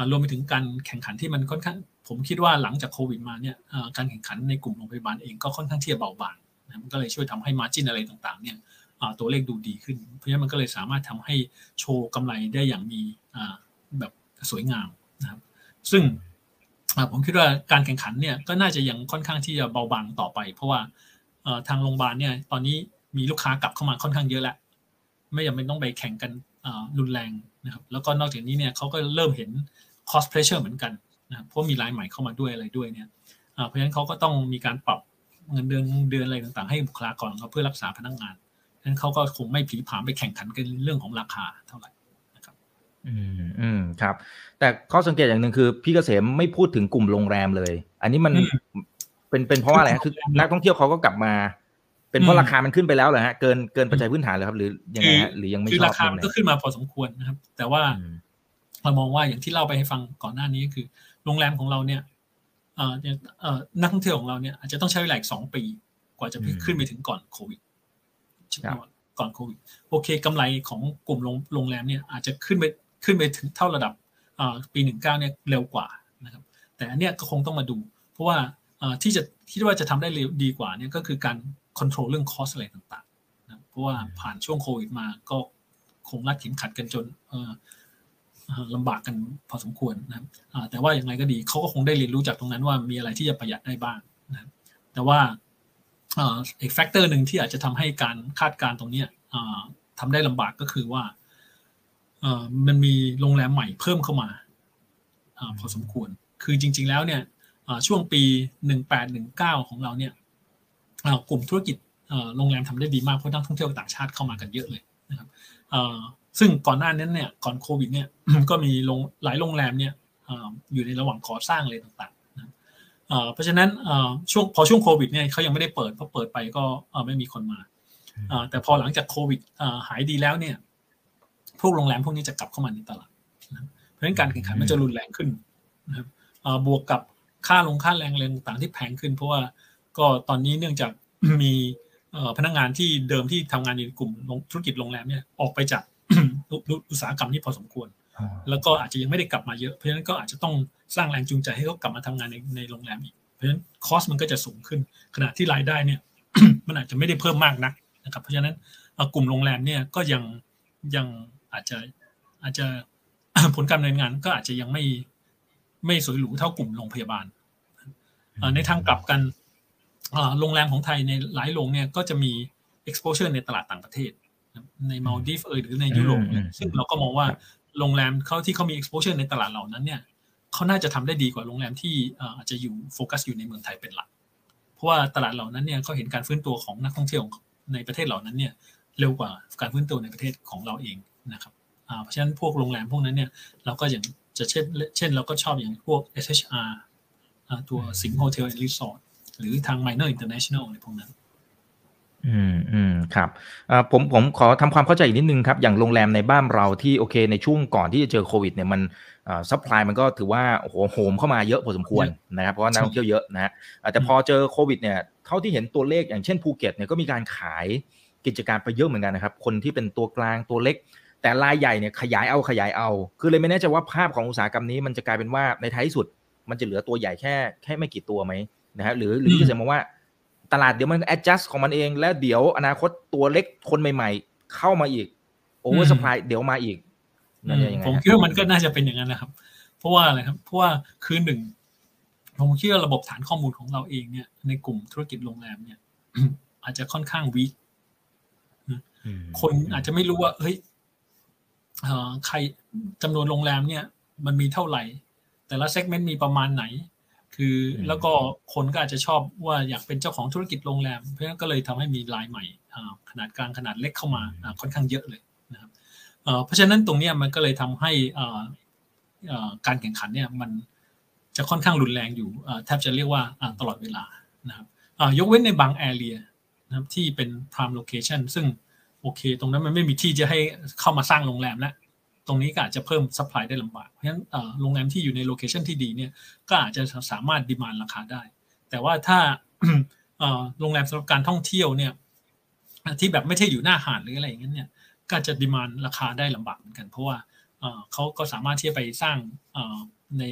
รวมไปถึงการแข่งขันที่มันค่อนข้าง ผมคิดว่าหลังจากโควิดมาเนี่ยการแข่งขันในกลุ่มโรงพยาบาลเองก็ค่อนข้างที่จะเบาบางมันก็เลยช่วยทำให้มาจิ้นอะไรต่างๆเนี่ย ตัวเลขดูดีขึ้น เพราะฉะนั้นมันก็เลยสามารถทำให้โชว์กำไรได้อย่างมีแบบสวยงามนะครับ ซึ่งผมคิดว่าการแข่งขันเนี่ยก็น่าจะยังค่อนข้างที่จะเบาบางต่อไป เพราะว่าทางโรงพยาบาลเนี่ยตอนนี้มีลูกค้ากลับเข้ามาค่อนข้างเยอะแล้วไม่จำเป็นต้องไปแข่งกันรุนแรงนะครับแล้วก็นอกจากนี้เนี่ยเขาก็เริ่มเห็น cost pressure เหมือนกันนะเพราะมีรายใหม่เข้ามาด้วยอะไรด้วยเนี่ยเพราะฉะนั้นเขาก็ต้องมีการปรับเงินเดือนเดือนอะไรต่างๆ ให้บุคลากรเขาเพื่อรักษาพนักงาน นั้นเขาก็คงไม่ผีผามไปแข่งขันกันเรื่องของราคาเท่าไหร่นะครับ อืมอืมครับ แต่ข้อสังเกตอย่างหนึ่งคือ พี่เกษมไม่พูดถึงกลุ่มโรงแรมเลย อันนี้มันเป็นเป็นเพราะว่าอะไรคือ นักท่องเที่ยวเขาก็กลับมา เป็นเพราะราคามันขึ้นไปแล้วเหรอฮะเกินเกินปัจจัยพื้นฐานเลยครับ หรือยังไงฮะหรือยังไม่ชอบคือราคามันก็ขึ้นมาพอสมควรนะครับ แต่ว่าเรามองว่าอย่างที่เล่าไปให้ฟังก่อนหน้านี้คือ โรงแรมของเราเนี่ยนักท่องเที่ยวของเราเนี่ยอาจจะต้องใช้เวลาอีกสองปี กว่าจะขึ้นไปถึงก่อนโควิด ก่อนโควิดโอเคกำไรของกลุ่มโรงแรมเนี่ยอาจจะขึ้นไปขึ้นไปถึงเท่าระดับปีหนึ่งเก้าเนี่ยเร็วกว่านะครับแต่อันเนี้ยก็คงต้องมาดู เพราะว่าที่จะคิดว่าจะทำได้เร็วดีกว่าเนี่ยก็คือการควบคุมเรื่อง cost อะไรต่างๆนะเพราะว่าผ่านช่วงโควิดมาก็คงรัดเข็มขัดกันจนลำบากกันพอสมควรนะครับแต่ว่าอย่างไรก็ดีเขาก็คงได้เรียนรู้จากตรงนั้นว่ามีอะไรที่จะประหยัดได้บ้างนะแต่ว่า อีก factor หนึ่งที่อาจจะทำให้การคาดการณ์ตรงนี้ทำได้ลำบากก็คือว่ามันมีโรงแรมใหม่เพิ่มเข้ามาพอสมควร คือจริง ๆ แล้วเนี่ยช่วงปี 1819 ของเราเนี่ยกลุ่มธุรกิจโรงแรมทำได้ดีมากเพราะนักท่องเที่ยวต่างชาติเข้ามากันเยอะเลยนะครับซึ่งก่อนหน้านั้นเนี่ยก่อนโควิดเนี่ยก็มีโรงหลายโรงแรมเนี่ยอยู่ในระหว่างก่อสร้างอะไรต่างๆ เพราะฉะนั้นช่วงพอช่วงโควิดเนี่ยเขายังไม่ได้เปิดเพราะเปิดไปก็ไม่มีคนมาแต่พอหลังจากโควิดหายดีแล้วเนี่ยพวกโรงแรมพวกนี้จะกลับเข้ามาในตลาดเพราะฉะนั้นการแข่งขันมันจะรุนแรงขึ้นนะครับบวกกับค่าลงค่าแรงแรงต่างที่แพงขึ้น เพราะว่าก็ตอนนี้เนื่องจากมีพนักงานที่เดิมที่ทำงานในกลุ่มธุรกิจโรงแรมเนี่ยออกไปจากอุตสาหกรรมนี้พอสมควร แล้วก็อาจจะยังไม่ได้กลับมาเยอะ เพราะฉะนั้นก็อาจจะต้องสร้างแรงจูงใจให้เขากลับมาทำงานในในโรงแรมอีก เพราะฉะนั้นคอสมันก็จะสูงขึ้น ขณะที่รายได้เนี่ยมันอาจจะไม่ได้เพิ่มมากนักนะครับ เพราะฉะนั้นกลุ่มโรงแรมเนี่ยก็ยังยังอาจจะอาจจะผลการดำเนินงานก็อาจจะยังไม่ไม่สวยหรูเท่ากลุ่มโรงพยาบาล ในทางกลับกันโรงแรมของไทยในหลายโรงเนี่ยก็จะมี exposure ในตลาดต่างประเทศ ในมาลดีฟเอยหรือในยุโรปซึ่งเราก็มองว่า โรงแรมเขาที่เขามี exposure ในตลาดเหล่านั้นเนี่ยเขาน่าจะทำได้ดีกว่าโรงแรมที่อาจจะอยู่โฟกัสอยู่ในเมืองไทยเป็นหลัก เพราะว่าตลาดเหล่านั้นเนี่ยเขาเห็นการฟื้นตัวของนักท่องเที่ยวในประเทศเหล่านั้นเนี่ยเร็วกว่าการฟื้นตัวในประเทศของเราเองนะครับเพราะฉะนั้นพวกโรงแรมพวกนั้นเนี่ยเราก็อย่างจะเช่นเช่นเราก็ชอบอย่างพวก SHR ตัวสิงห์ Hotel and Resort หรือทาง Minor International อะไรพวกนั้น อืมอืมครับผมผมขอทำความเข้าใจอีกนิดนึงครับ อย่างโรงแรมในบ้านเราที่โอเค ในช่วงก่อนที่จะเจอโควิดเนี่ยมันsupply มันก็ถือว่าโอ้โหโหมเข้ามาเยอะพอสมควรนะครับเพราะว่านักท่องเที่ยวเยอะนะฮะแต่พอเจอโควิดเนี่ยเท่าที่เห็นตัวเลขอย่างเช่นภูเก็ตเนี่ยก็มีการขายกิจการไปเยอะเหมือนกันนะครับ คนที่เป็นตัวกลางตัวเล็ก แต่รายใหญ่เนี่ยขยายเอาขยายเอา คือเลยไม่แน่ใจว่าภาพของอุตสาหกรรมนี้มันจะกลายเป็นว่าในท้ายสุด มันจะเหลือตัวใหญ่แค่แค่ไม่กี่ตัวไหมนะฮะหรือหรือจะมองว่า ตลาดเดี๋ยวมัน adjust ของมันเอง แล้วเดี๋ยวอนาคตตัวเล็กคนใหม่ ๆ เข้ามาอีก over supply เดี๋ยวมาอีกผมคิดว่ามันก็น่าจะเป็นอย่างนั้นนะครับ เพราะว่าอะไรครับเพราะว่าคือหนึ่งผมคิดว่าระบบฐานข้อมูลของเราเองเนี่ย ในกลุ่มธุรกิจโรงแรมเนี่ย อาจจะค่อนข้างวิคนอาจจะไม่รู้ว่า เฮ้ยใครจำนวนโรงแรมเนี่ย มันมีเท่าไหร่ แต่ละเซกเมนต์มีประมาณไหน คือแล้วก็คนก็อาจจะชอบว่าอยากเป็นเจ้าของธุรกิจโรงแรม เพราะฉะนั้นก็เลยทำให้มีลายใหม่ขนาดกลางขนาดเล็กเข้ามาค่อนข้างเยอะเลยนะครับเพราะฉะนั้นตรงนี้มันก็เลยทำให้การแข่งขันเนี่ยมันจะค่อนข้างรุนแรงอยู่แทบจะเรียกว่าตลอดเวลานะครับยกเว้นในบาง area นะครับที่เป็น prime location ซึ่งโอเค ตรงนั้นมันไม่มีที่จะให้เข้ามาสร้างโรงแรมแล้ว ตรงนี้ก็อาจจะเพิ่ม supply ได้ลำบาก เพราะฉะนั้นโรงแรมที่อยู่ใน location ที่ดีเนี่ยก็อาจจะสามารถ demand ราคาได้ แต่ว่าถ้าโรงแรมสำหรับการท่องเที่ยวเนี่ยที่แบบไม่ใช่อยู่หน้าหาดหรืออะไรอย่างเงี้ยเนี่ยก็จะ demand ราคาได้ลำบากเหมือนกัน เพราะว่าเขาก็สามารถที่จะไปสร้างใน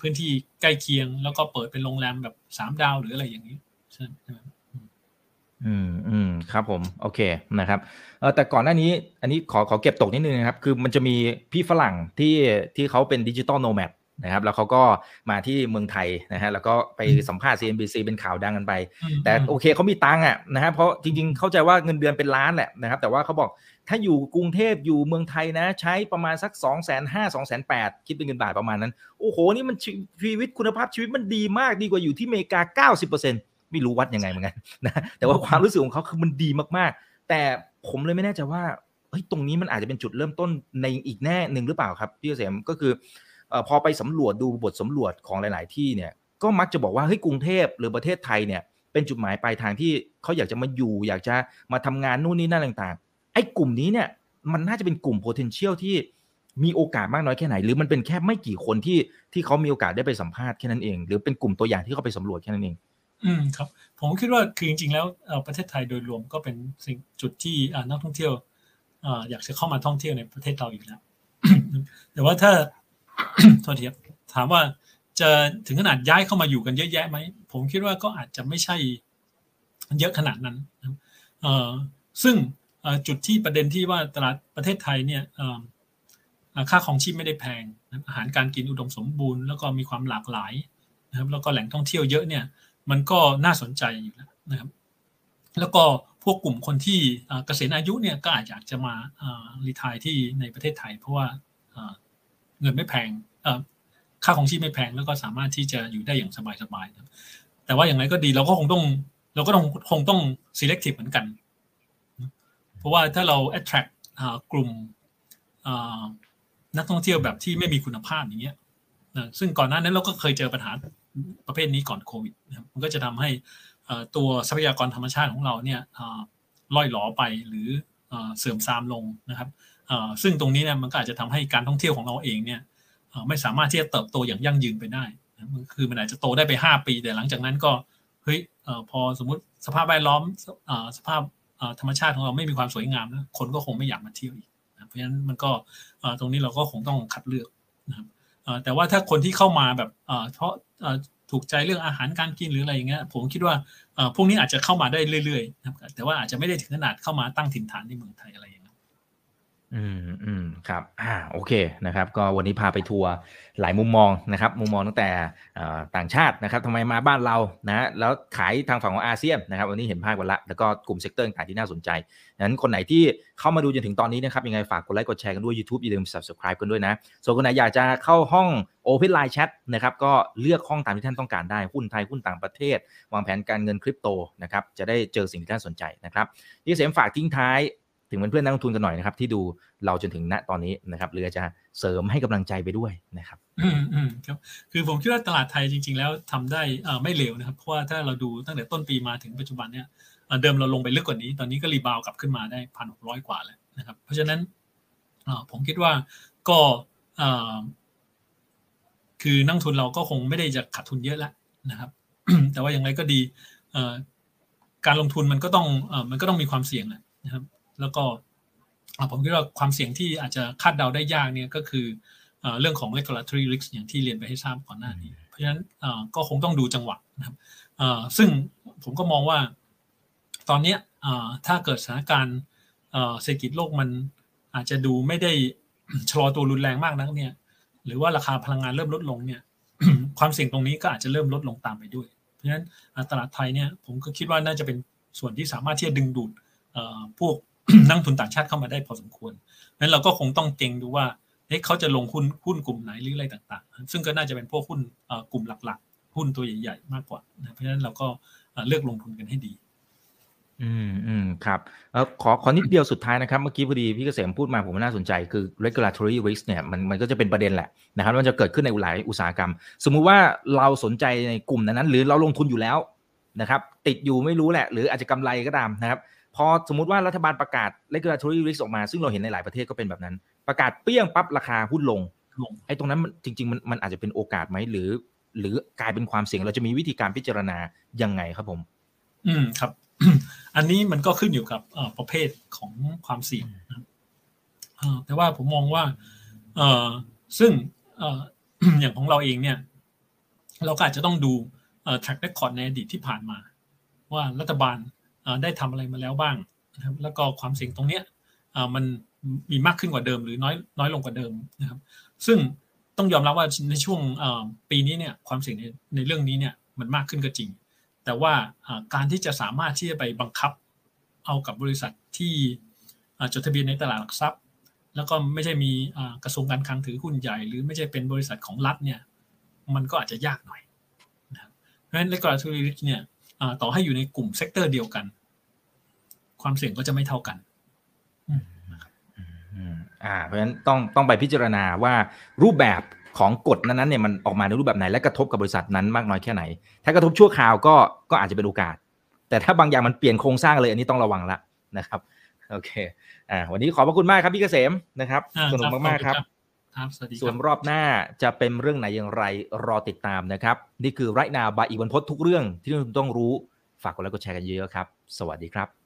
พื้นที่ใกล้เคียง แล้วก็เปิดเป็นโรงแรมแบบสามดาวหรืออะไรอย่างนี้ใช่ไหม อืมอืมครับผม โอเคนะครับเออแต่ก่อนหน้านี้ อันนี้ขอขอเก็บตกนิดนึงนะครับ คือมันจะมีพี่ฝรั่งที่ที่เขาเป็น digital nomadนะครับ แล้วเขาก็มาที่เมืองไทยนะฮะแล้วก็ไปสัมภาษณ์ CNBC เป็นข่าวดังกันไป แต่โอเคเขามีตังค์อะนะฮะเพราะจริงๆเข้าใจว่าเงินเดือนเป็นล้านแหละนะครับ แต่ว่าเขาบอกถ้าอยู่กรุงเทพอยู่เมืองไทยนะ ใช้ประมาณสัก2องแสนห้าสองแสนแปดคิดเป็นเงินบาทประมาณนั้น โอ้โห นี่มันชีวิตคุณภาพชีวิตมันดีมากดีกว่าอยู่ที่อเมริกา 90% ไม่รู้วัดยังไงเหมือนกันนะแต่ว่าความรู้สึกของเขาคือมันดีมากๆ แต่ผมเลยไม่แน่ใจว่าเฮ้ยตรงนี้มันอาจจะเป็นจุดเริ่มต้นในอีกแน่หนึ่งหรือเปล่าครับพี่เกษมก็คือพอไปสำรวจดูบทสำรวจของหลาย ๆ ที่เนี่ยก็มักจะบอกว่าเฮ้ยกรุงเทพหรือประเทศไทยเนี่ยเป็นจุดหมายปลายทางที่เขาอยากจะมาอยู่ อยากจะมาทำงานนู่นนี่นั่นต่าง ๆ ไอ้กลุ่มนี้เนี่ยมันน่าจะเป็นกลุ่ม potential ที่มีโอกาสมากน้อยแค่ไหน หรือมันเป็นแค่ไม่กี่คนที่ที่เขามีโอกาสได้ไปสัมภาษณ์แค่นั้นเอง หรือเป็นกลุ่มตัวอย่างที่เขาไปสำรวจแค่นั้นเอง อืมครับ ผมคิดว่าคือจริงๆแล้วประเทศไทยโดยรวมก็เป็นสิ่งจุดที่นักท่องเที่ยวอยากจะเข้ามาท่องเที่ยวในประเทศเราอยู่แล้วแต่ว่าถ้าโทษทีครับถามว่าจะถึงขนาดย้ายเข้ามาอยู่กันเยอะแยะไหมผมคิดว่าก็อาจจะไม่ใช่เยอะขนาดนั้นซึ่งจุดที่ประเด็นที่ว่าตลาดประเทศไทยเนี่ยค่าของชีพไม่ได้แพงอาหารการกินอุดมสมบูรณ์ แล้วก็มีความหลากหลายนะครับแล้วก็แหล่งท่องเที่ยวเยอะเนี่ย มันก็น่าสนใจอยู่แล้วนะครับ แล้วก็พวกกลุ่มคนที่เกษียณอายุเนี่ยก็อาจจะจะมารีทายที่ในประเทศไทย เพราะว่าเงินไม่แพงค่าของชีพไม่แพงแล้วก็สามารถที่จะอยู่ได้อย่างสบายๆแต่ว่าอย่างไรก็ดีเราก็คงต้องเราก็ต้องคงต้อง selective เหมือนกัน เพราะว่าถ้าเรา attract กลุ่มนักท่องเที่ยวแบบที่ไม่มีคุณภาพอย่างเงี้ย ซึ่งก่อนหน้านั้นเราก็เคยเจอปัญหาประเภทนี้ก่อนโควิดนะครับมันก็จะทำให้ตัวทรัพยากรธรรมชาติของเราเนี่ยล่อยหลอไปหรือเสื่อมทรามลงนะครับซึ่งตรงนี้เนี่ยมันก็อาจจะทำให้การท่องเที่ยวของเราเองเนี่ยไม่สามารถที่จะเติบโตอย่างยั่งยืนไปได้คือมันอาจจะโตได้ไป 5 ปี แต่หลังจากนั้นก็เฮ้ยพอสมมุติสภาพแวดล้อมสภาพธรรมชาติของเราไม่มีความสวยงามนะคนก็คงไม่อยากมาเที่ยวอีกเพราะเพราะฉะนั้นมันก็ตรงนี้เราก็คงต้องคัดเลือกนะครับ แต่ว่าถ้าคนที่เข้ามาแบบเพราะถูกใจเรื่องอาหารการกินหรืออะไรอย่างเงี้ยผมคิดว่าพวกนี้อาจจะเข้ามาได้เรื่อยๆแต่ว่าอาจจะไม่ได้ถึงขนาดเข้ามาตั้งถิ่นฐานในเมืองไทยอะไร อืมอืมครับอ่าโอเคนะครับ ก็วันนี้พาไปทัวร์หลายมุมมองนะครับ มุมมองตั้งแต่ต่างชาตินะครับทำไมมาบ้านเรานะแล้วขายทางฝั่งของอาเซียนนะครับ วันนี้เห็นภาพกันละแล้วก็กลุ่ม sector ต่างที่น่าสนใจนั้นคนไหนที่เข้ามาดูจนถึงตอนนี้นะครับยังไงฝากกดไลค์กดแชร์กันด้วย YouTube อย่าลืม subscribe กันด้วยนะ ส่วนคนไหนอยากจะเข้าห้อง Open Line Chat นะครับก็เลือกห้องตามที่ท่านต้องการได้หุ้นไทยหุ้นต่างประเทศ วางแผนการเงินคริปโตนะครับจะได้เจอสิ่งที่ท่านสนใจนะครับที่เสมฝากทิ้งท้าย ถึงเพื่อนนักลงทุนกันหน่อยนะครับ ที่ดูเราจนถึงณตอนนี้นะครับหรือจะเสริมให้กำลังใจไปด้วยนะครับ อืมอืมครับคือผมคิดว่าตลาดไทยจริง ๆ แล้วทำได้อ่าไม่เร็วนะครับ เพราะว่าถ้าเราดูตั้งแต่ต้นปีมาถึงปัจจุบันเนี่ยเดิมเราลงไปลึกกว่านี้ ตอนนี้ก็รีบาวกลับขึ้นมาได้พันหกร้อยกว่าแล้วนะครับ เพราะฉะนั้นผมคิดว่าก็คือนักทุนเราก็คงไม่ได้จะขาดทุนเยอะแล้วนะครับ แต่ว่าอย่างไรก็ดีการลงทุนมันก็ต้องมันก็ต้องมีความเสี่ยงนะครับ แล้วก็ผมคิดว่าความเสี่ยงที่อาจจะคาดเดาได้ยากเนี่ยก็คือเรื่องของ regulatory risk อย่างที่เรียนไปให้ทราบก่อนหน้านี้ เพราะฉะนั้นก็คงต้องดูจังหวะนะครับซึ่งผมก็มองว่าตอนนี้ถ้าเกิดสถานการณ์เศรษฐกิจโลกมันอาจจะดูไม่ได้ชะลอตัวรุนแรงมากนักเนี่ย หรือว่าราคาพลังงานเริ่มลดลงเนี่ย ความเสี่ยงตรงนี้ก็อาจจะเริ่มลดลงตามไปด้วย เพราะฉะนั้นตลาดไทยเนี่ยผมก็คิดว่าน่าจะเป็นส่วนที่สามารถที่จะดึงดูดพวก นักทุนต่างชาติเข้ามาได้พอสมควรนั้นเราก็คงต้องเก่งดูว่าเฮ้ยเขาจะลงหุ้นหุ้นกลุ่มไหนหรืออะไรต่าง ๆ ซึ่งก็น่าจะเป็นพวกหุ้นกลุ่มหลักๆ หุ้นตัวใหญ่ ๆ มากกว่าเพราะฉะนั้นเราก็เลือกลงทุนกันให้ดี อืมอืมครับแล้วขอขอนิดเดียวสุดท้ายนะครับ เมื่อกี้พอดีพี่เกษมพูดมาผมน่าสนใจคือ regulatory risk เนี่ยมันมันก็จะเป็นประเด็นแหละนะครับมันจะเกิดขึ้นในหลายอุตสาหกรรม สมมุติว่าเราสนใจในกลุ่มนั้น หรือเราลงทุนอยู่แล้วนะครับ ติดอยู่ไม่รู้แหละ หรืออาจจะกำไรก็ตามนะครับ พอสมมติว่ารัฐบาลประกาศ regulatory risk ออกมา ซึ่งเราเห็นในหลายประเทศก็เป็นแบบนั้น ประกาศเปี้ยงปั๊บราคาหุ้นลงลงไอ้ตรงนั้นจริง ๆ มันมันอาจจะเป็นโอกาสไหมหรือ หรือกลายเป็นความเสี่ยงเราจะมีวิธีการพิจารณายังไงครับผม อืมครับ อันนี้มันก็ขึ้นอยู่กับประเภทของความเสี่ยงนะแต่ว่าผมมองว่าเออซึ่งเอออย่างของเราเองเนี่ย เราก็อาจจะต้องดู track record ในอดีตที่ผ่านมา ว่ารัฐบาล ได้ทำอะไรมาแล้วบ้างนะครับแล้วก็ความเสี่ยงตรงเนี้ยมันมีมากขึ้นกว่าเดิม หรือน้อยน้อยลงกว่าเดิมนะครับ ซึ่งต้องยอมรับว่าในช่วงปีนี้เนี่ยความเสี่ยงในในเรื่องนี้เนี่ยมันมากขึ้นก็จริง แต่ว่าการที่จะสามารถที่จะไปบังคับเอากับบริษัทที่จดทะเบียนในตลาดหลักทรัพย์ แล้วก็ไม่ใช่มีกระทรวงการคลังถือหุ้นใหญ่ หรือไม่ใช่เป็นบริษัทของรัฐเนี่ยมันก็อาจจะยากหน่อยนะครับเพราะฉะนั้น regulatory risk เนี่ยต่อให้อยู่ในกลุ่ม sector เดียวกัน ความเสี่ยงก็จะไม่เท่ากันอ่า เพราะฉะนั้นต้องต้องไปพิจารณาว่ารูปแบบของกฎนั้นๆเนี่ยมันออกมาในรูปแบบไหนและกระทบกับบริษัทนั้นมากน้อยแค่ไหน ถ้ากระทบชั่วคราวก็ก็อาจจะเป็นโอกาส แต่ถ้าบางอย่างมันเปลี่ยนโครงสร้างเลยอันนี้ต้องระวังละนะครับ โอเค อ่า วันนี้ขอบพระคุณมากครับพี่เกษมนะครับสนุกมากๆครับครับสวัสดีส่วนรอบหน้าจะเป็นเรื่องไหนอย่างไรรอติดตามนะครับ นี่คือไรนาบายอีวันพศทุกเรื่องที่คุณต้องรู้ ฝากกดไลค์กดแชร์กันเยอะๆครับ สวัสดีครับ